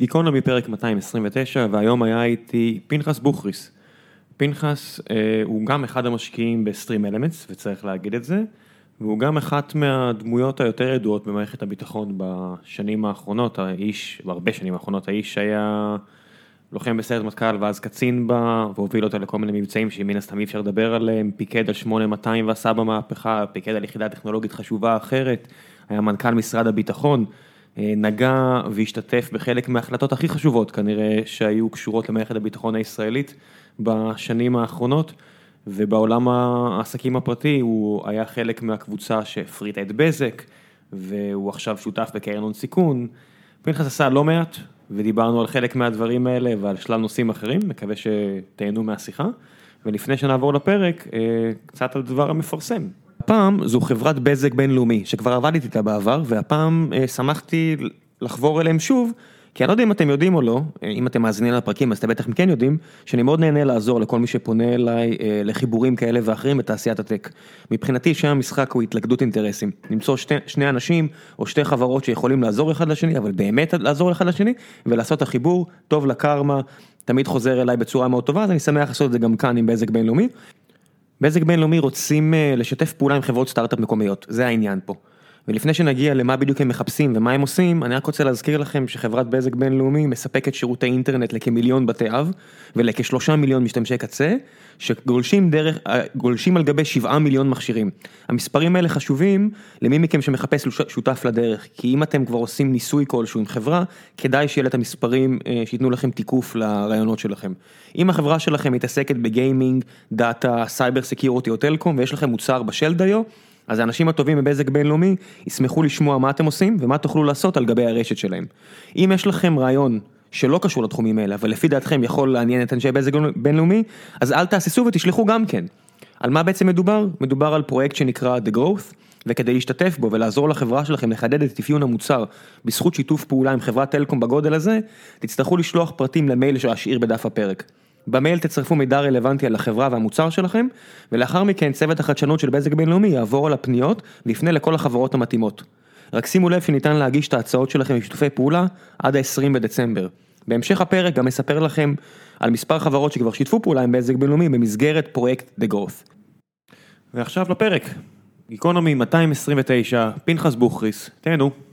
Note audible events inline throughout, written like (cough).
גיקונומי פרק 229, והיום היה איתי פנחס בוכריס. פנחס אה, הוא גם אחד המשקיעים בסטרים אלמנטס, וצריך להגיד את זה, והוא גם אחת מהדמויות היותר ידועות במערכת הביטחון בשנים האחרונות, האיש, בהרבה שנים האחרונות, האיש היה לוחם בסיירת מטכ"ל ואז קצין בה, והוביל אותה לכל מיני מבצעים שמן הסתם אי אפשר לדבר עליהם, פיקד על 8200 ועשה במהפכה, פיקד על יחידה טכנולוגית חשובה אחרת, היה מנכ"ל משרד הביטחון. אה, נגע והשתתף בחלק מההחלטות הכי חשובות כנראה שהיו קשורות למערכת הביטחון הישראלית בשנים האחרונות ובעולם העסקים הפרטי הוא היה חלק מהקבוצה שהפריטה את בזק והוא עכשיו שותף בקרן הון סיכון. פנחס עשה לא מעט ודיברנו על חלק מהדברים האלה ועל שלל נושאים אחרים, מקווה שתהנו מהשיחה ולפני שנעבור לפרק אה, קצת על דבר המפרסם. הפעם זו חברת בזק בינלאומי שכבר עבדתי איתה בעבר והפעם אה, שמחתי לחבור אליהם שוב כי אני לא יודע אם אתם יודעים או לא, אה, אם אתם מאזינים לפרקים אז אתם בטח כן יודעים שאני מאוד נהנה לעזור לכל מי שפונה אליי אה, לחיבורים כאלה ואחרים בתעשיית הטק. מבחינתי שם המשחק הוא התלכדות אינטרסים, למצוא שתי, שני אנשים או שתי חברות שיכולים לעזור אחד לשני אבל באמת לעזור אחד לשני ולעשות החיבור טוב לקרמה. תמיד חוזר אליי בצורה מאוד טובה אז אני שמח לעשות את זה גם כאן עם בזק בינלאומי. בזק בינלאומי רוצים אה, לשתף פעולה עם חברות סטארט-אפ מקומיות, זה העניין פה. ולפני שנגיע למה בדיוק הם מחפשים ומה הם עושים, אני רק רוצה להזכיר לכם שחברת בזק בינלאומי מספקת שירותי אינטרנט לכמיליון בתי אב ולכשלושה מיליון משתמשי קצה, שגולשים דרך, אה, על גבי שבעה מיליון מכשירים. המספרים האלה חשובים למי מכם שמחפש שותף לדרך, כי אם אתם כבר עושים ניסוי כלשהו עם חברה, כדאי שיהיה את המספרים אה, שייתנו לכם תיקוף לרעיונות שלכם. אם החברה שלכם מתעסקת בגיימינג, דאטה, cyber security או טלקום ויש לכם מוצר בשל דיו, אז האנשים הטובים בבזק בינלאומי ישמחו לשמוע מה אתם עושים ומה תוכלו לעשות על גבי הרשת שלהם. אם יש לכם רעיון שלא קשור לתחומים האלה, אבל לפי דעתכם יכול לעניין את אנשי בזק בינלאומי, אז אל תהססו ותשלחו גם כן. על מה בעצם מדובר? מדובר על פרויקט שנקרא The Growth, וכדי להשתתף בו ולעזור לחברה שלכם לחדד את אפיון המוצר בזכות שיתוף פעולה עם חברת טלקום בגודל הזה, תצטרכו לשלוח פרטים למייל שאשאיר בדף הפרק. במייל תצרפו מידע רלוונטי על החברה והמוצר שלכם, ולאחר מכן צוות החדשנות של בזק בינלאומי יעבור על הפניות ויפנה לכל החברות המתאימות. רק שימו לב שניתן להגיש את ההצעות שלכם בשיתופי פעולה עד ה-20 בדצמבר. בהמשך הפרק גם אספר לכם על מספר חברות שכבר שיתפו פעולה עם בזק בינלאומי במסגרת פרויקט The Growth. ועכשיו לפרק, גיקונומי 229, פנחס בוכריס, תהנו.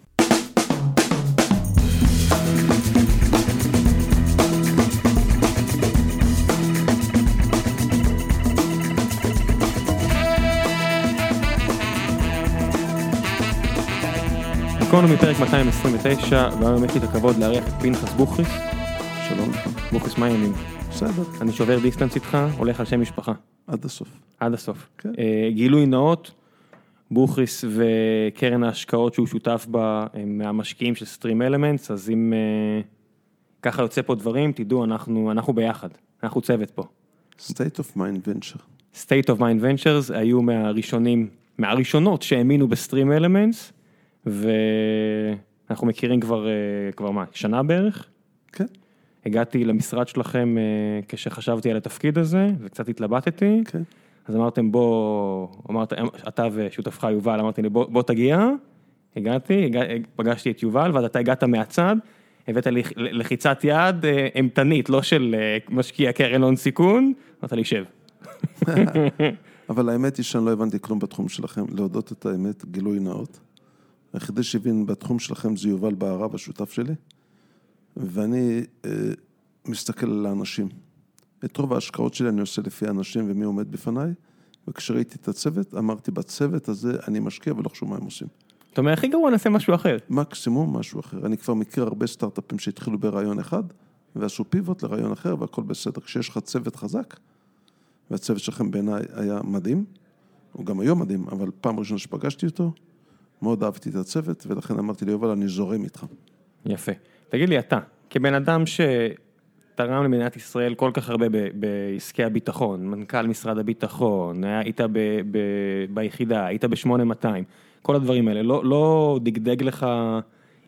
גיקונומי פרק 229, והיום יש לי את הכבוד לארח את פנחס בוכריס. שלום. בוכריס, מה העניינים? בסדר. אני שובר distance איתך, הולך על שם משפחה. עד הסוף. עד הסוף. כן. אה, גילוי נאות, בוכריס וקרן ההשקעות שהוא שותף בה הם מהמשקיעים של StreamElements, אז אם אה, ככה יוצא פה דברים, תדעו, אנחנו, אנחנו ביחד, אנחנו צוות פה. state of mind venture. state of mind ventures היו מהראשונים, מהראשונות שהאמינו ב StreamElements, ואנחנו מכירים כבר, אה, כבר מה, שנה בערך? כן. הגעתי למשרד שלכם אה, כשחשבתי על התפקיד הזה וקצת התלבטתי, כן. אז אמרתם בוא, אמרת, אתה ושותפך יובל, אמרתי לי בוא, בוא תגיע, הגעתי, הגע, פגשתי את יובל ואז אתה הגעת מהצד, הבאת לי לחיצת יד אה, אימתנית, לא של משקיע קרן הון סיכון, אמרת לי שב. (laughs) אבל האמת היא שאני לא הבנתי כלום בתחום שלכם, להודות את האמת, גילוי נאות. היחידי שהבין בתחום שלכם זה יובל בערב, השותף שלי, ואני אה, מסתכל על האנשים. את רוב ההשקעות שלי אני עושה לפי האנשים ומי עומד בפניי, וכשראיתי את הצוות, אמרתי, בצוות הזה אני משקיע ולא חשוב מה הם עושים. זאת אומרת, הכי גרוע נעשה משהו אחר. מקסימום משהו אחר. אני כבר מכיר הרבה סטארט-אפים שהתחילו ברעיון אחד, ועשו פיבוט לרעיון אחר והכל בסדר. כשיש לך צוות חזק, והצוות שלכם בעיניי היה מדהים, הוא גם היום מדהים, אבל פעם ראשונה שפגשתי אותו, מאוד אהבתי את הצוות, ולכן אמרתי ליובל, אני זורם איתך. יפה. תגיד לי, אתה, כבן אדם שתרם למדינת ישראל כל כך הרבה בעסקי הביטחון, מנכ"ל משרד הביטחון, היית ב, ב, ביחידה, היית ב-8200, כל הדברים האלה, לא, לא דגדג לך,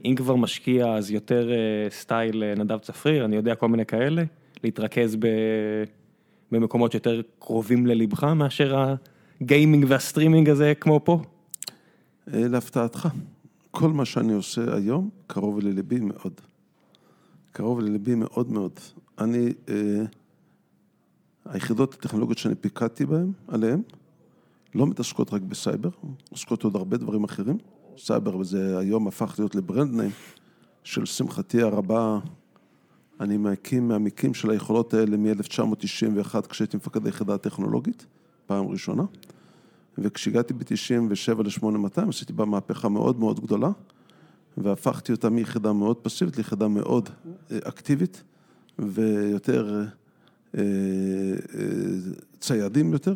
אם כבר משקיע, אז יותר uh, סטייל uh, נדב צפריר, אני יודע, כל מיני כאלה, להתרכז ב, במקומות שיותר קרובים ללבך מאשר הגיימינג והסטרימינג הזה כמו פה? להפתעתך, כל מה שאני עושה היום קרוב לליבי מאוד. קרוב לליבי מאוד מאוד. אני, אה, היחידות הטכנולוגיות שאני פיקדתי בהן, עליהן, לא מתעסקות רק בסייבר, עוסקות עוד הרבה דברים אחרים. סייבר זה היום הפך להיות ל brand name, לשמחתי הרבה, אני מהקים, מהמקים של היכולות האלה מ-1991, כשהייתי מפקד היחידה הטכנולוגית, פעם ראשונה. וכשהגעתי ב-97 ל-8200, עשיתי בה מהפכה מאוד מאוד גדולה, והפכתי אותה מיחידה מאוד פסיבית ליחידה מאוד אה, אקטיבית, ויותר אה, אה, ציידים יותר,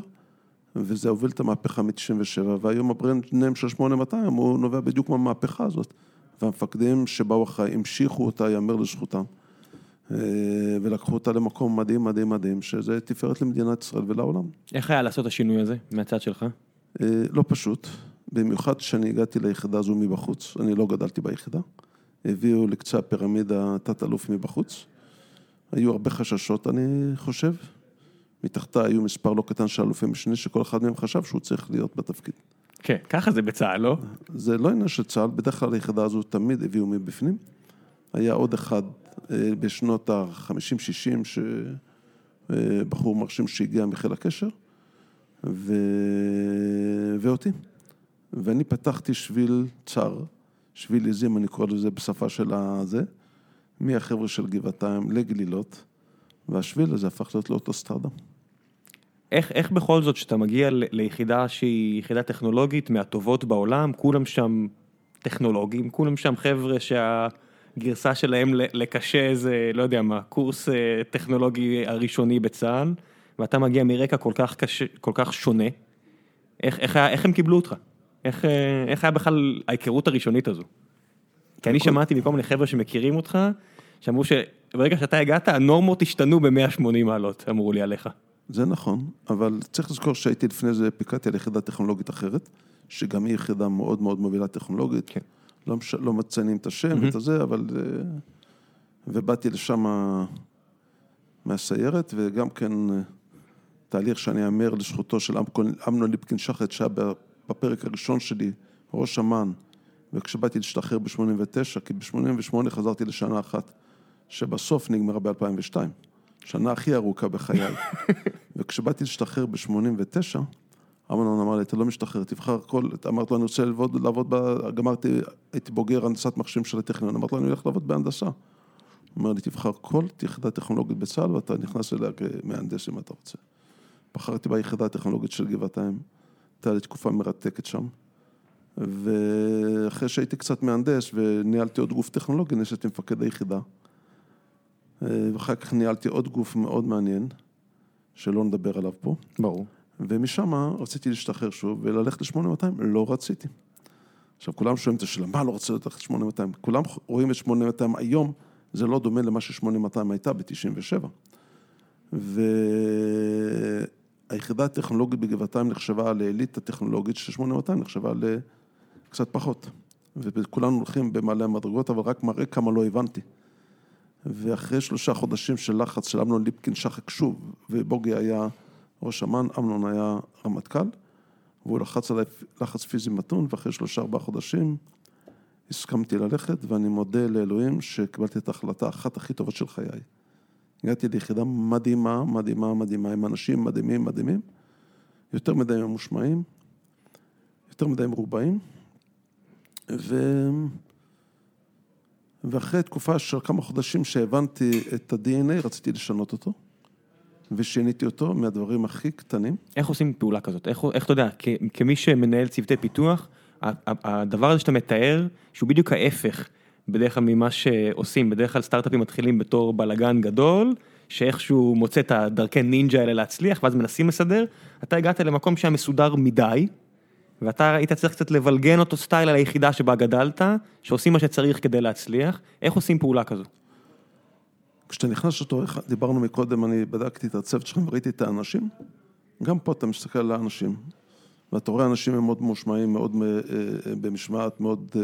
וזה הוביל את המהפכה מ-97, והיום הברנד נם של 8200 הוא נובע בדיוק מהמהפכה הזאת, והמפקדים שבאו אחריי המשיכו אותה, יאמר לזכותם. ולקחו אותה למקום מדהים, מדהים, מדהים, שזה תפארת למדינת ישראל ולעולם. איך היה לעשות את השינוי הזה, מהצד שלך? לא פשוט, במיוחד כשאני הגעתי ליחידה הזו מבחוץ, אני לא גדלתי ביחידה, הביאו לקצה הפירמידה תת-אלוף מבחוץ, היו הרבה חששות, אני חושב, מתחתה היו מספר לא קטן של אלופי משנה, שכל אחד מהם חשב שהוא צריך להיות בתפקיד. כן, ככה זה בצה"ל, לא? זה לא עניין של צה"ל, בדרך כלל היחידה הזו תמיד הביאו מבפנים. היה עוד אחד אה, בשנות ה-50-60, שבחור מרשים שהגיע מחיל הקשר, ו... ואותי. ואני פתחתי שביל צר, שביל עזים, אני קורא לזה בשפה של הזה, מהחבר'ה של גבעתיים לגלילות, והשביל הזה הפך להיות לאוטוסטרדה. איך, איך בכל זאת, כשאתה מגיע ליחידה שהיא יחידה טכנולוגית מהטובות בעולם, כולם שם טכנולוגים, כולם שם חבר'ה שהגרסה שלהם לקשה זה, לא יודע מה, קורס אה, טכנולוגי הראשוני בצה"ל, ואתה מגיע מרקע כל כך קשה, כל כך שונה, איך, איך, איך הם קיבלו אותך? איך, אה, איך היה בכלל ההיכרות הראשונית הזו? כי אני שמעתי מכל מיני חבר'ה שמכירים אותך, שאמרו שברגע שאתה הגעת, הנורמות השתנו ב-180 מעלות, אמרו לי עליך. זה נכון, אבל צריך לזכור שהייתי לפני זה, פיקדתי על יחידה טכנולוגית אחרת, שגם היא יחידה מאוד מאוד מובילה טכנולוגית. כן. לא, מש... לא מציינים את השם ואת הזה, אבל... אה, ובאתי לשם מהסיירת, וגם כן אה, תהליך שאני אאמר לזכותו של אמנון ליפקין שחט, שהיה בפרק הראשון שלי, ראש אמ"ן, וכשבאתי להשתחרר ב-89, כי ב-88 חזרתי לשנה אחת, שבסוף נגמרה ב-2002, שנה הכי ארוכה בחיי. (laughs) וכשבאתי להשתחרר ב-89, אמנון אמר לי, אתה לא משתחרר, תבחר כל, אמרת לו, אני רוצה לעבוד, לעבוד ב... גמרתי, הייתי בוגר הנדסת מחשבים של הטכניון, אמרתי לו, אני הולך לעבוד בהנדסה. הוא אומר לי, תבחר כל יחידה טכנולוגית בצה"ל ואתה נכנס אליה כמהנדס אם אתה רוצה. בחרתי ביחידה הטכנולוגית של גבעתיים. הייתה לי תקופה מרתקת שם. ואחרי שהייתי קצת מהנדס וניהלתי עוד גוף טכנולוגי, נשאתי מפקד היחידה. ואחר כך ניהלתי עוד גוף מאוד מעניין, שלא נדבר עליו פה. ברור. ומשם רציתי להשתחרר שוב וללכת ל-8200, לא רציתי. עכשיו, כולם שואלים את השאלה, מה לא רוצה ללכת ל-8200? כולם רואים את 8200 היום, זה לא דומה למה ש-8200 הייתה ב-97. ו... היחידה הטכנולוגית בגבעתיים נחשבה לאליטה טכנולוגית, ש-8200 נחשבה לקצת פחות. וכולנו הולכים במעלה המדרגות, אבל רק מראה כמה לא הבנתי. ואחרי שלושה חודשים של לחץ של אמנון ליפקין שחק שוב, ובוגי היה ראש אמ"ן, אמנון היה רמטכ"ל, והוא לחץ עליי לחץ פיזי מתון, ואחרי שלושה ארבעה חודשים הסכמתי ללכת, ואני מודה לאלוהים שקיבלתי את ההחלטה האחת הכי טובה של חיי. הגעתי ליחידה מדהימה, מדהימה, מדהימה, עם אנשים מדהימים, מדהימים, יותר מדי ממושמעים, יותר מדי מרובעים, ו... ואחרי תקופה של כמה חודשים שהבנתי את ה-DNA, רציתי לשנות אותו, ושיניתי אותו מהדברים הכי קטנים. איך עושים פעולה כזאת? איך, איך אתה יודע, כמי שמנהל צוותי פיתוח, הדבר הזה שאתה מתאר, שהוא בדיוק ההפך. בדרך כלל ממה שעושים, בדרך כלל סטארט-אפים מתחילים בתור בלאגן גדול, שאיכשהו מוצא את הדרכי נינג'ה האלה להצליח, ואז מנסים לסדר, אתה הגעת למקום שהיה מסודר מדי, ואתה היית צריך קצת לבלגן אותו סטייל על היחידה שבה גדלת, שעושים מה שצריך כדי להצליח, איך עושים פעולה כזו? כשאתה נכנס לאותו, דיברנו מקודם, אני בדקתי את הצוות שלכם וראיתי את האנשים, גם פה אתה מסתכל על האנשים, ואתה רואה אנשים הם מאוד ממושמעים, מאוד אה, אה, במשמעת, מאוד...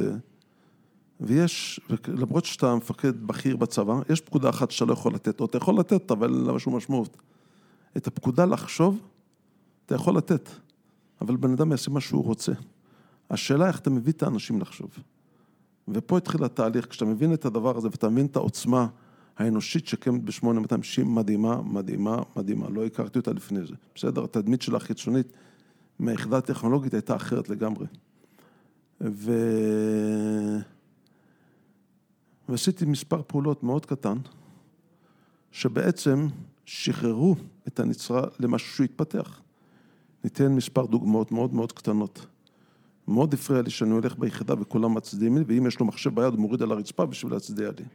ויש, למרות שאתה מפקד בכיר בצבא, יש פקודה אחת שאתה לא יכול לתת, או אתה יכול לתת, אבל אין לה משהו משמעות. את הפקודה לחשוב, אתה יכול לתת, אבל בן אדם יעשה מה שהוא רוצה. השאלה איך אתה מביא את האנשים לחשוב. ופה התחיל התהליך, כשאתה מבין את הדבר הזה ואתה מבין את העוצמה האנושית שקיימת ב-8200, שהיא מדהימה, מדהימה, מדהימה, לא הכרתי אותה לפני זה. בסדר, התדמית שלה חיצונית מהיחידה הטכנולוגית הייתה אחרת לגמרי. ו... ועשיתי מספר פעולות מאוד קטן, שבעצם שחררו את הנצרה למשהו שהוא התפתח. ניתן מספר דוגמאות מאוד מאוד קטנות. מאוד הפריע לי שאני הולך ביחידה וכולם מצדיעים לי, ואם יש לו מחשב ביד הוא מוריד על הרצפה בשביל להצדיע לי.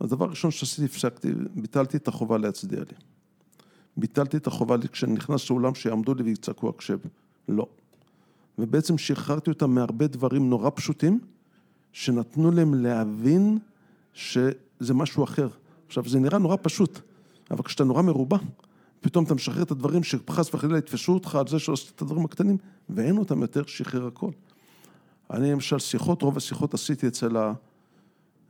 אז דבר ראשון שעשיתי, הפסקתי, ביטלתי את החובה להצדיע לי. ביטלתי את החובה לי כשאני נכנס לאולם שיעמדו לי ויצעקו הקשב. לא. ובעצם שחררתי אותם מהרבה דברים נורא פשוטים, שנתנו להם להבין שזה משהו אחר. עכשיו, זה נראה נורא פשוט, אבל כשאתה נורא מרובע, פתאום אתה משחרר את הדברים שחס וחלילה יתפסו אותך על זה שעשית את הדברים הקטנים, ואין אותם יותר, שחרר הכל. אני למשל שיחות, רוב השיחות עשיתי אצל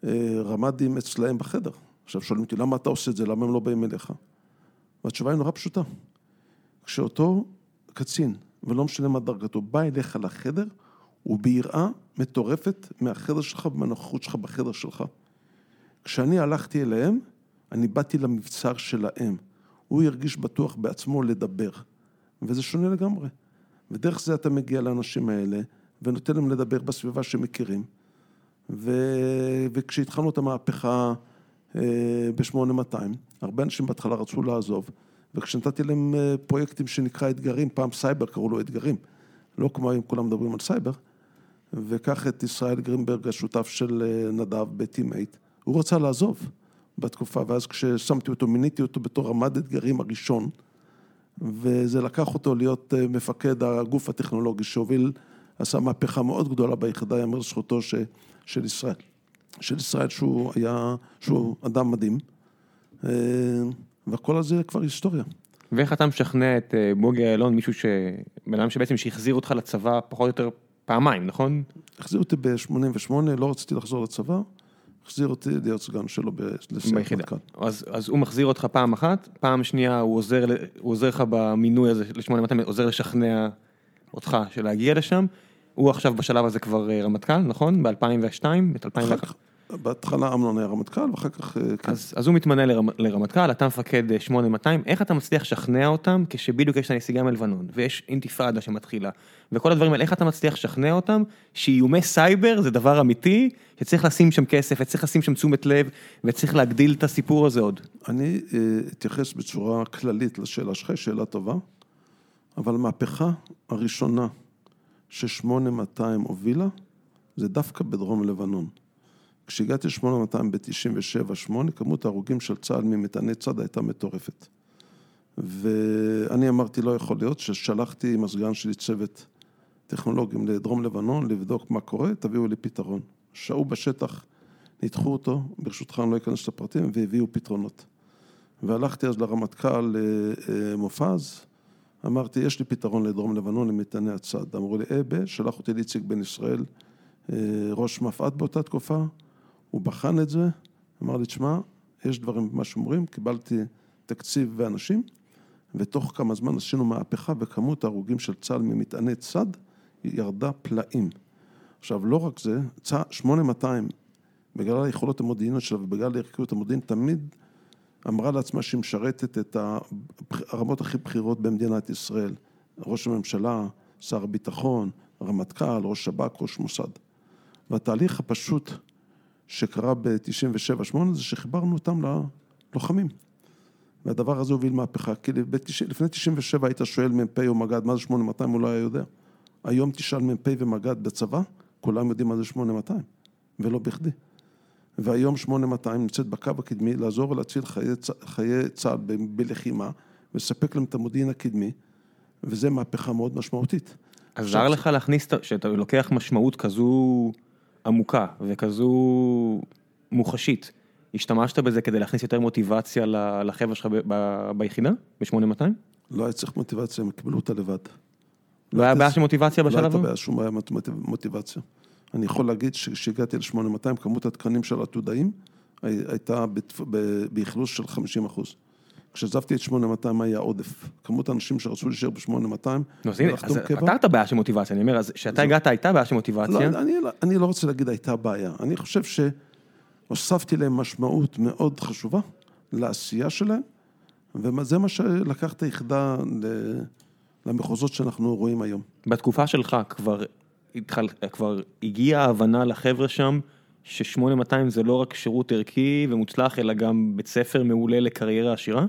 הרמ"דים אצלהם בחדר. עכשיו שואלים אותי, למה אתה עושה את זה, למה הם לא באים אליך? והתשובה היא נורא פשוטה. כשאותו קצין, ולא משנה מה דרגתו, בא אליך לחדר, הוא ביראה מטורפת מהחדר שלך ומהנוכחות שלך בחדר שלך. כשאני הלכתי אליהם, אני באתי למבצר שלהם. הוא הרגיש בטוח בעצמו לדבר, וזה שונה לגמרי. ודרך זה אתה מגיע לאנשים האלה, ונותן להם לדבר בסביבה שהם מכירים. ו... וכשהתחלנו את המהפכה אה, ב-8200, הרבה אנשים בהתחלה רצו לעזוב, וכשנתתי להם אה, פרויקטים שנקרא אתגרים, פעם סייבר קראו לו אתגרים, לא כמו היום כולם מדברים על סייבר, וקח את ישראל גרינברג, השותף של אה, נדב ב Team8, הוא רצה לעזוב בתקופה, ואז כששמתי אותו, מיניתי אותו בתור רמ"ד אתגרים הראשון, וזה לקח אותו להיות מפקד הגוף הטכנולוגי שהוביל, עשה מהפכה מאוד גדולה ביחידה, ייאמר לזכותו ש... של ישראל. של ישראל שהוא היה, שהוא אדם מדהים, אה, והכל הזה כבר היסטוריה. ואיך אתה משכנע את אה, בוגי יעלון, מישהו ש... בן אדם שבעצם שהחזיר אותך לצבא פחות או יותר פעמיים, נכון? החזיר אותי ב-88, לא רציתי לחזור לצבא, החזיר אותי להיות סגן שלו ביחידה. אז, אז הוא מחזיר אותך פעם אחת, פעם שנייה הוא עוזר, הוא עוזר לך במינוי הזה ל-8200, עוזר לשכנע אותך של להגיע לשם. הוא עכשיו בשלב הזה כבר אה, רמטכ"ל, נכון? ב-2002? ב-2001? בהתחלה אמנון היה רמטכ"ל, ואחר כך... אה, כן. אז, אז הוא מתמנה לרמ, לרמטכ"ל, אתה מפקד 8200, אה, איך אתה מצליח לשכנע אותם כשבדיוק יש את הנסיגה מלבנון, ויש אינתיפאדה שמתחילה, וכל הדברים האלה, איך אתה מצליח לשכנע אותם שאיומי סייבר זה דבר אמיתי, שצריך לשים שם כסף, וצריך לשים שם תשומת לב, וצריך להגדיל את הסיפור הזה עוד? אני אתייחס בצורה כללית לשאלה שלך, שאלה טובה, אבל המהפכה הראשונה ש-8200 הובילה, זה דווקא בדרום לבנון. כשהגעתי ל-8200 ב-97-8, כמות ההרוגים של צה"ל ממטעני צד הייתה מטורפת. ואני אמרתי, לא יכול להיות, ששלחתי עם הסגן שלי צוות טכנולוגים לדרום לבנון, לבדוק מה קורה, תביאו לי פתרון. שהו בשטח, ניתחו אותו, ברשותך אני לא אכנס לפרטים, והביאו פתרונות. והלכתי אז לרמטכ"ל אה, אה, מופז, אמרתי, יש לי פתרון לדרום לבנון למטעני הצד. אמרו לי, אבה, שלח אותי לאיציק בן ישראל, אה, ראש מפא"ת באותה תקופה, הוא בחן את זה, אמר לי, תשמע, יש דברים במה שאומרים, קיבלתי תקציב ואנשים, ותוך כמה זמן עשינו מהפכה וכמות ההרוגים של צה"ל ממטעני צד ירדה פלאים. עכשיו, לא רק זה, 8200, בגלל היכולות המודיעיניות שלה ובגלל ערכיות המודיעין, תמיד אמרה לעצמה שהיא משרתת את הרמות הכי בכירות במדינת ישראל, ראש הממשלה, שר הביטחון, רמטכ"ל, ראש שב"כ, ראש מוסד. והתהליך הפשוט שקרה ב-97-8 זה שחיברנו אותם ללוחמים. והדבר הזה הוביל מהפכה, כי לפני 97 היית שואל מ"פ או מג"ד מה זה 8200, הוא לא היה יודע. היום תשאל מ"פ ומג"ד בצבא, כולם יודעים מה זה 8200, ולא בכדי. והיום 8200 נמצאת בקו הקדמי לעזור ולהציל חיי, חיי צה"ל בלחימה ולספק להם את המודיעין הקדמי, וזה מהפכה מאוד משמעותית. עזר לך להכניס, שאתה לוקח משמעות כזו עמוקה וכזו מוחשית, השתמשת בזה כדי להכניס יותר מוטיבציה לחבר'ה שלך ביחידה, ב-8200? לא היה צריך מוטיבציה, הם קיבלו אותה לבד. לא היה בעיה של מוטיבציה בשלב הזה? לא הייתה בעיה, שום בעיה מוטיבציה. אני יכול להגיד שכשהגעתי ל-8200, כמות התקנים של עתודאים הייתה באכלוס של 50 אחוז. כשעזבתי את 8200 היה עודף. כמות האנשים שרצו להישאר ב-8200, לא, אז הנה, אז פתרת בעיה של מוטיבציה, אני אומר, אז כשאתה הגעת הייתה בעיה של מוטיבציה. לא, אני, לא, אני לא רוצה להגיד הייתה בעיה, אני חושב הוספתי להם משמעות מאוד חשובה לעשייה שלהם, וזה מה שלקח את היחידה למחוזות שאנחנו רואים היום. בתקופה שלך כבר, התחל, כבר הגיעה ההבנה לחבר'ה שם ש-8200 זה לא רק שירות ערכי ומוצלח, אלא גם בית ספר מעולה לקריירה עשירה?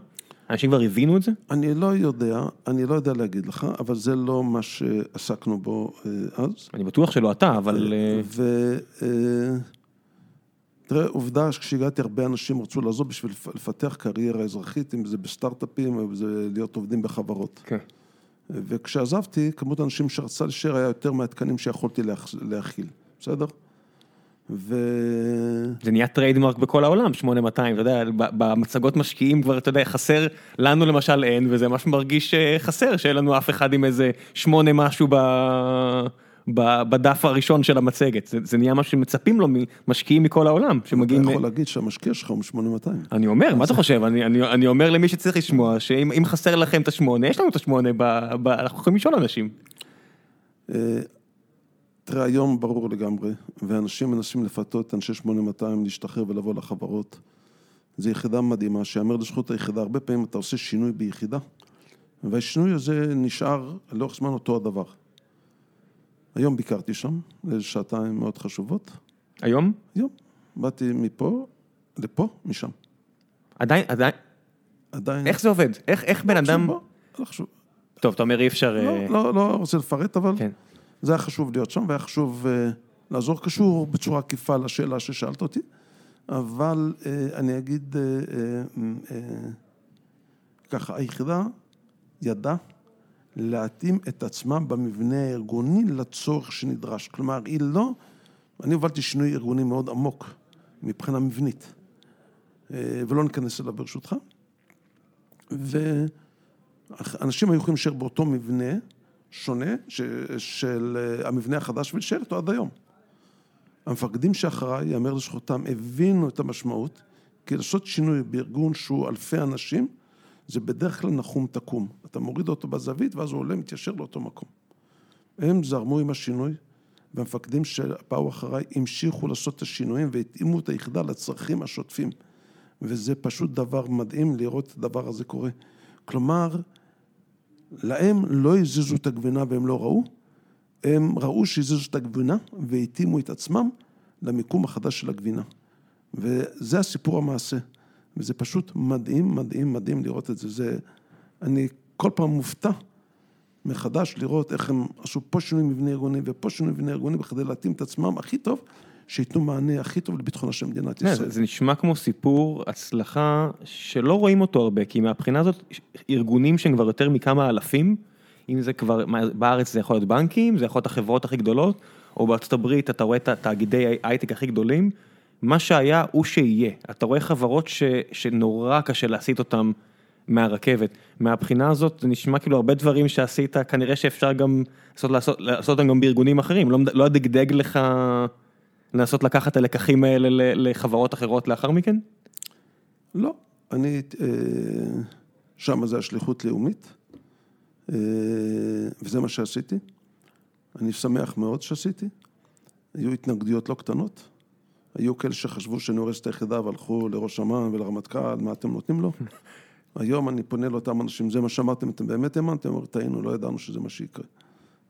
אנשים כבר הבינו את זה? אני לא יודע, אני לא יודע להגיד לך, אבל זה לא מה שעסקנו בו אה, אז. אני בטוח שלא אתה, אבל... אה, ו... אה, תראה, עובדה שכשהגעתי הרבה אנשים רצו לעזוב בשביל לפתח קריירה אזרחית, אם זה בסטארט-אפים או זה להיות עובדים בחברות. כן. וכשעזבתי, כמות האנשים שרצה להישאר היה יותר מהתקנים שיכולתי להכיל, בסדר? ו... זה נהיה trademark בכל העולם, 8200, אתה יודע, במצגות משקיעים כבר, אתה יודע, חסר, לנו למשל אין, וזה ממש מרגיש אה, חסר, שאין לנו אף אחד עם איזה שמונה משהו ב... בדף הראשון של המצגת, זה, זה נהיה מה שמצפים לו ממשקיעים מכל העולם, שמגיעים... אתה יכול להגיד שהמשקיע שלך הוא 8200. אני אומר, מה אתה חושב? אני, אני, אני אומר למי שצריך לשמוע, שאם חסר לכם את השמונה, יש לנו את השמונה, ב, ב, אנחנו יכולים לשאול אנשים. אה, תראה, היום ברור לגמרי, ואנשים מנסים לפתות את אנשי 8200 להשתחרר ולבוא לחברות. זו יחידה מדהימה, שיאמר לזכות היחידה, הרבה פעמים אתה עושה שינוי ביחידה, והשינוי הזה נשאר לאורך זמן אותו הדבר. היום ביקרתי שם, זה שעתיים מאוד חשובות. היום? היום. באתי מפה לפה, משם. עדיין, עדיין? עדיין. איך זה עובד? איך, איך בן אדם... לא חשוב. טוב, אתה אומר אי אפשר... לא, אה, לא, לא רוצה לפרט, אבל כן. זה היה חשוב להיות שם, והיה חשוב uh, לעזור. קשור בצורה עקיפה לשאלה ששאלת אותי, אבל uh, אני אגיד uh, uh, uh, ככה, היחידה ידעה להתאים את עצמה במבנה הארגוני לצורך שנדרש. כלומר, היא לא... אני הובלתי שינוי ארגוני מאוד עמוק מבחינה מבנית, אה, ולא ניכנס אליו ברשותך. ואנשים היו יכולים להישאר באותו מבנה שונה ש... של אה, המבנה החדש ולהישאר איתו עד היום. המפקדים שאחריי, יאמר לזכותם, הבינו את המשמעות, כי לעשות שינוי בארגון שהוא אלפי אנשים, זה בדרך כלל נחום תקום. אתה מוריד אותו בזווית ואז הוא עולה, מתיישר לאותו מקום. הם זרמו עם השינוי, והמפקדים שבאו אחריי המשיכו לעשות את השינויים והתאימו את היחידה לצרכים השוטפים. וזה פשוט דבר מדהים לראות את הדבר הזה קורה. כלומר, להם לא הזיזו את הגבינה והם לא ראו, הם ראו שהזיזו את הגבינה והתאימו את עצמם למיקום החדש של הגבינה. וזה הסיפור המעשה. וזה פשוט מדהים, מדהים, מדהים לראות את זה. זה, אני כל פעם מופתע מחדש לראות איך הם עשו פה שינוי מבנה ארגוני ופה שינוי מבנה ארגוני בכדי להתאים את עצמם הכי טוב, שייתנו מענה הכי טוב לביטחונה של מדינת כן, ישראל. זה נשמע כמו סיפור הצלחה שלא רואים אותו הרבה, כי מהבחינה הזאת, ארגונים שהם כבר יותר מכמה אלפים, אם זה כבר, בארץ זה יכול להיות בנקים, זה יכול להיות החברות הכי גדולות, או בארצות הברית אתה רואה את התאגידי הייטק הכי גדולים, מה שהיה הוא שיהיה. אתה רואה חברות ש, שנורא קשה להסיט אותן מהרכבת. מהבחינה הזאת זה נשמע כאילו הרבה דברים שעשית, כנראה שאפשר גם לעשות, לעשות, לעשות אותם גם בארגונים אחרים. לא, לא דגדג לך לנסות לקחת את הלקחים האלה לחברות אחרות לאחר מכן? לא, אני, אה, שם זה השליחות לאומית, אה, וזה מה שעשיתי. אני שמח מאוד שעשיתי. היו התנגדויות לא קטנות. היו כאלה שחשבו שאני הורס את היחידה והלכו לראש אמ"ן ולרמטכ"ל, מה אתם נותנים לו? (laughs) היום אני פונה לאותם אנשים, זה מה שאמרתם, אתם באמת האמנתם? אמרו, טעינו, לא ידענו שזה מה שיקרה.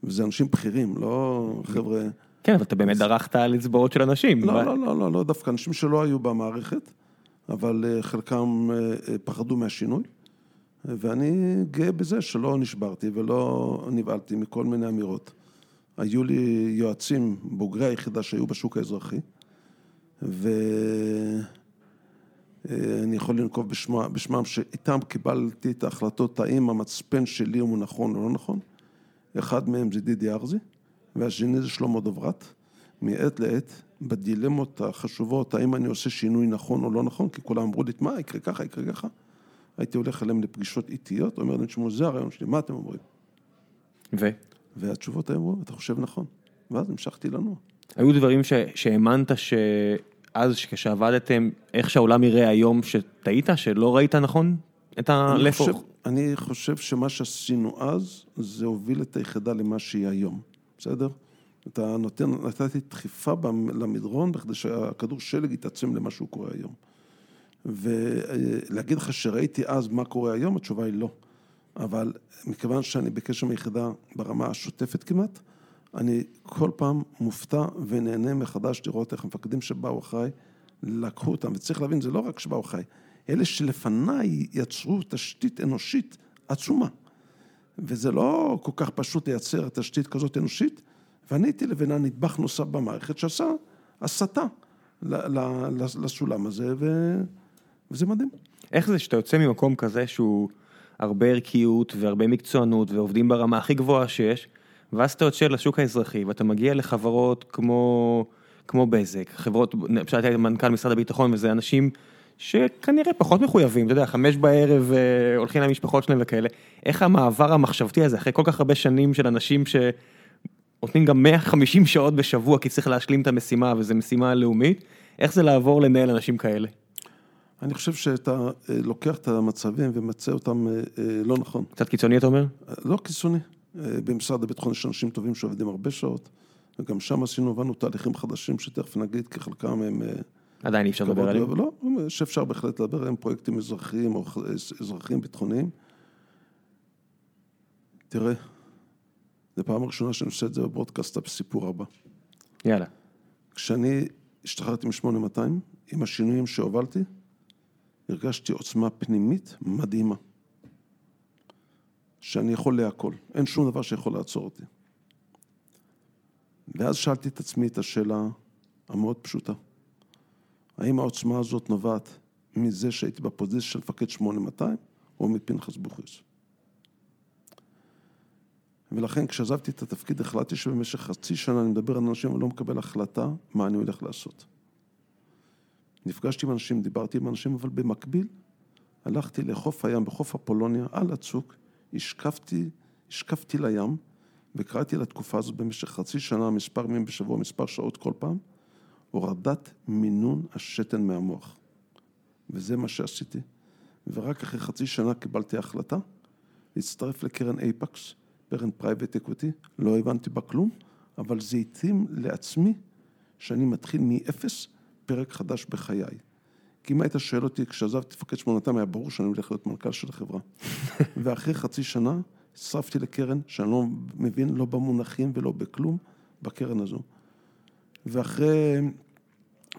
וזה אנשים בכירים, לא חבר'ה... כן, אבל אתה באמת דרכת על אצבעות של אנשים. לא, לא, לא, לא, לא דווקא אנשים שלא היו במערכת, אבל אה, חלקם אה, אה, פחדו מהשינוי. ואני גאה בזה שלא נשברתי ולא נבהלתי מכל מיני אמירות. היו לי יועצים, בוגרי היחידה שהיו בשוק האזרחי, ואני יכול לנקוב בשמם, בשמם שאיתם קיבלתי את ההחלטות האם המצפן שלי הוא נכון או לא נכון. אחד מהם זה דידי ארזי, והשני זה שלמה דוברת. מעת לעת, בדילמות החשובות, האם אני עושה שינוי נכון או לא נכון, כי כולם אמרו לי, מה, יקרה ככה, יקרה ככה. הייתי הולך אליהם לפגישות איטיות, אומר להם, תשמעו, זה הרעיון שלי, מה אתם אומרים? ו? והתשובות היו, אתה חושב נכון. ואז המשכתי לנוע. היו דברים שהאמנת שאז כשעבדתם, איך שהעולם יראה היום שטעית, שלא ראית נכון את הלפור? אני חושב שמה שעשינו אז, זה הוביל את היחידה למה שהיא היום, בסדר? אתה נותן, נתתי דחיפה למדרון בכדי שהכדור שלג יתעצם למה שהוא קורה היום. ולהגיד לך שראיתי אז מה קורה היום, התשובה היא לא. אבל מכיוון שאני בקשר עם היחידה ברמה השוטפת כמעט, אני כל פעם מופתע ונהנה מחדש לראות איך המפקדים שבאו אחריי לקחו אותם. וצריך להבין, זה לא רק שבאו אחריי, אלה שלפניי יצרו תשתית אנושית עצומה. וזה לא כל כך פשוט לייצר תשתית כזאת אנושית, ואני הייתי לבנה נדבך נוסף במערכת שעשה הסתה לסולם הזה, ו... וזה מדהים. איך זה שאתה יוצא ממקום כזה שהוא הרבה ערכיות והרבה מקצוענות ועובדים ברמה הכי גבוהה שיש, ואז אתה יוצא לשוק האזרחי ואתה מגיע לחברות כמו, כמו בזק, חברות, למשל הייתי מנכ"ל משרד הביטחון וזה אנשים שכנראה פחות מחויבים, אתה יודע, חמש בערב אה, הולכים למשפחות שלהם וכאלה, איך המעבר המחשבתי הזה אחרי כל כך הרבה שנים של אנשים ש... נותנים גם 150 שעות בשבוע כי צריך להשלים את המשימה וזו משימה לאומית, איך זה לעבור לנהל אנשים כאלה? אני חושב שאתה אה, לוקח את המצבים ומצא אותם אה, לא נכון. קצת קיצוני אתה אומר? לא קיצוני. במשרד הביטחון יש אנשים טובים שעובדים הרבה שעות, וגם שם עשינו, הבנו תהליכים חדשים שתכף נגיד, כי חלקם הם... עדיין אי אפשר לדבר עליהם. לא, שאפשר בהחלט לדבר עליהם, פרויקטים אזרחיים או אזרחיים ביטחוניים. תראה, זו פעם ראשונה שאני עושה את זה בברודקאסט בסיפור הבא. יאללה. כשאני השתחררתי מ-8200, עם השינויים שהובלתי, הרגשתי עוצמה פנימית מדהימה. שאני יכול להכל, אין שום דבר שיכול לעצור אותי. ואז שאלתי את עצמי את השאלה המאוד פשוטה. האם העוצמה הזאת נובעת מזה שהייתי בפוזיציה של מפקד 8200 או מפנחס בוכריס? ולכן כשעזבתי את התפקיד החלטתי שבמשך חצי שנה אני מדבר על אנשים ולא מקבל החלטה מה אני הולך לעשות. נפגשתי עם אנשים, דיברתי עם אנשים, אבל במקביל הלכתי לחוף הים, בחוף אפולוניה, על הצוק, השקפתי, השקפתי לים וקראתי לתקופה הזאת במשך חצי שנה, מספר ימים בשבוע, מספר שעות כל פעם, הורדת מינון השתן מהמוח. וזה מה שעשיתי. ורק אחרי חצי שנה קיבלתי החלטה להצטרף לקרן Apax, קרן private equity, לא הבנתי בה כלום, אבל זה התאים לעצמי שאני מתחיל מאפס פרק חדש בחיי. כי אם היית שואל אותי, כשעזבתי מפקד 8200, היה ברור שאני הולך להיות מנכ"ל של החברה. (laughs) ואחרי חצי שנה, הצטרפתי לקרן שאני לא מבין לא במונחים ולא בכלום, בקרן הזו. ואחרי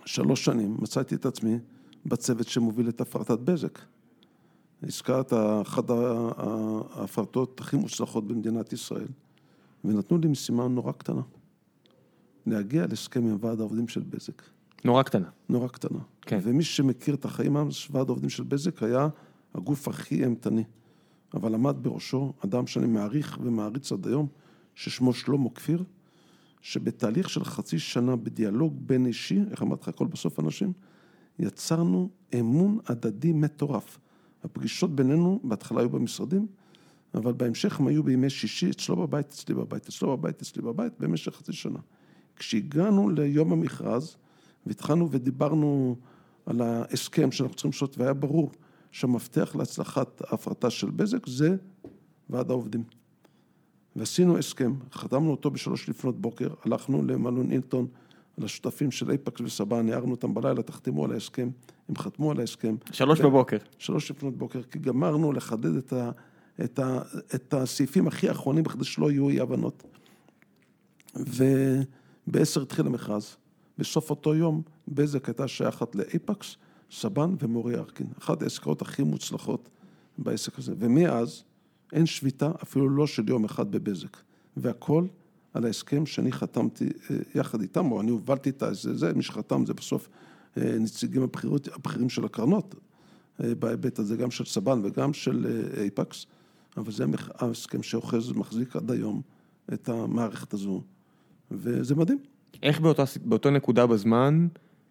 שלוש שנים מצאתי את עצמי בצוות שמוביל את הפרטת בזק. הזכרת אחת ההפרטות הכי מוצלחות במדינת ישראל, ונתנו לי משימה נורא קטנה, להגיע להסכם עם ועד העובדים של בזק. נורא קטנה. נורא קטנה. כן. ומי שמכיר את החיים, ועד העובדים של בזק היה הגוף הכי אימתני. אבל עמד בראשו אדם שאני מעריך ומעריץ עד היום, ששמו שלמה כפיר, שבתהליך של חצי שנה בדיאלוג בין אישי, איך אמרתי לך, הכל בסוף אנשים, יצרנו אמון הדדי מטורף. הפגישות בינינו בהתחלה היו במשרדים, אבל בהמשך הם היו בימי שישי, אצלו בבית, אצלי בבית, אצלו בבית, אצלי בבית, במשך חצי שנה. כשהגענו ליום המכרז, והתחלנו ודיברנו על ההסכם שאנחנו צריכים לעשות, והיה ברור שהמפתח להצלחת ההפרטה של בזק זה ועד העובדים. ועשינו הסכם, חתמנו אותו בשלוש לפנות בוקר, הלכנו למלון אילטון, לשותפים של אייפקס וסבן, הערנו אותם בלילה, תחתמו על ההסכם, הם חתמו על ההסכם. שלוש בבוקר. שלוש לפנות בוקר, כי גמרנו לחדד את, ה, את, ה, את הסעיפים הכי אחרונים בכדי שלא יהיו אי הבנות. ובעשר התחיל המכרז. בסוף אותו יום בזק הייתה שייכת לאייפקס, סבן ומורי ארקין. אחת העסקאות הכי מוצלחות בעסק הזה. ומאז אין שביתה אפילו לא של יום אחד בבזק. והכל על ההסכם שאני חתמתי אה, יחד איתם, או אני הובלתי את זה, זה, מי שחתם זה בסוף אה, נציגים הבחירות, הבכירים של הקרנות, אה, בהיבט הזה, גם של סבן וגם של אייפקס, אבל זה ההסכם שאוחז ומחזיק עד היום את המערכת הזו, וזה מדהים. איך באותה, באותה נקודה בזמן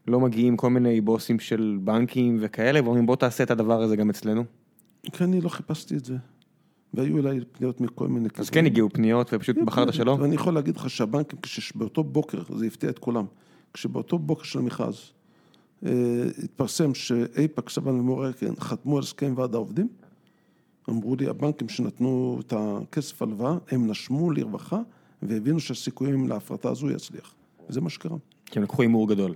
לא מגיעים כל מיני בוסים של בנקים וכאלה ואומרים בוא תעשה את הדבר הזה גם אצלנו? כן, אני לא חיפשתי את זה. והיו אליי פניות מכל מיני... אז כן הגיעו פניות ופשוט בחרת שלא? ואני יכול להגיד לך שהבנקים, כשבאותו בוקר, זה הפתיע את כולם, כשבאותו בוקר של המכרז התפרסם שאייפקס, סבן ומורה חתמו על הסכם ועד העובדים, אמרו לי, הבנקים שנתנו את הכסף הלוואה, הם נשמו לרווחה והבינו שהסיכויים להפרטה הזו יצליח. וזה מה שקרה. כי הם לקחו הימור גדול.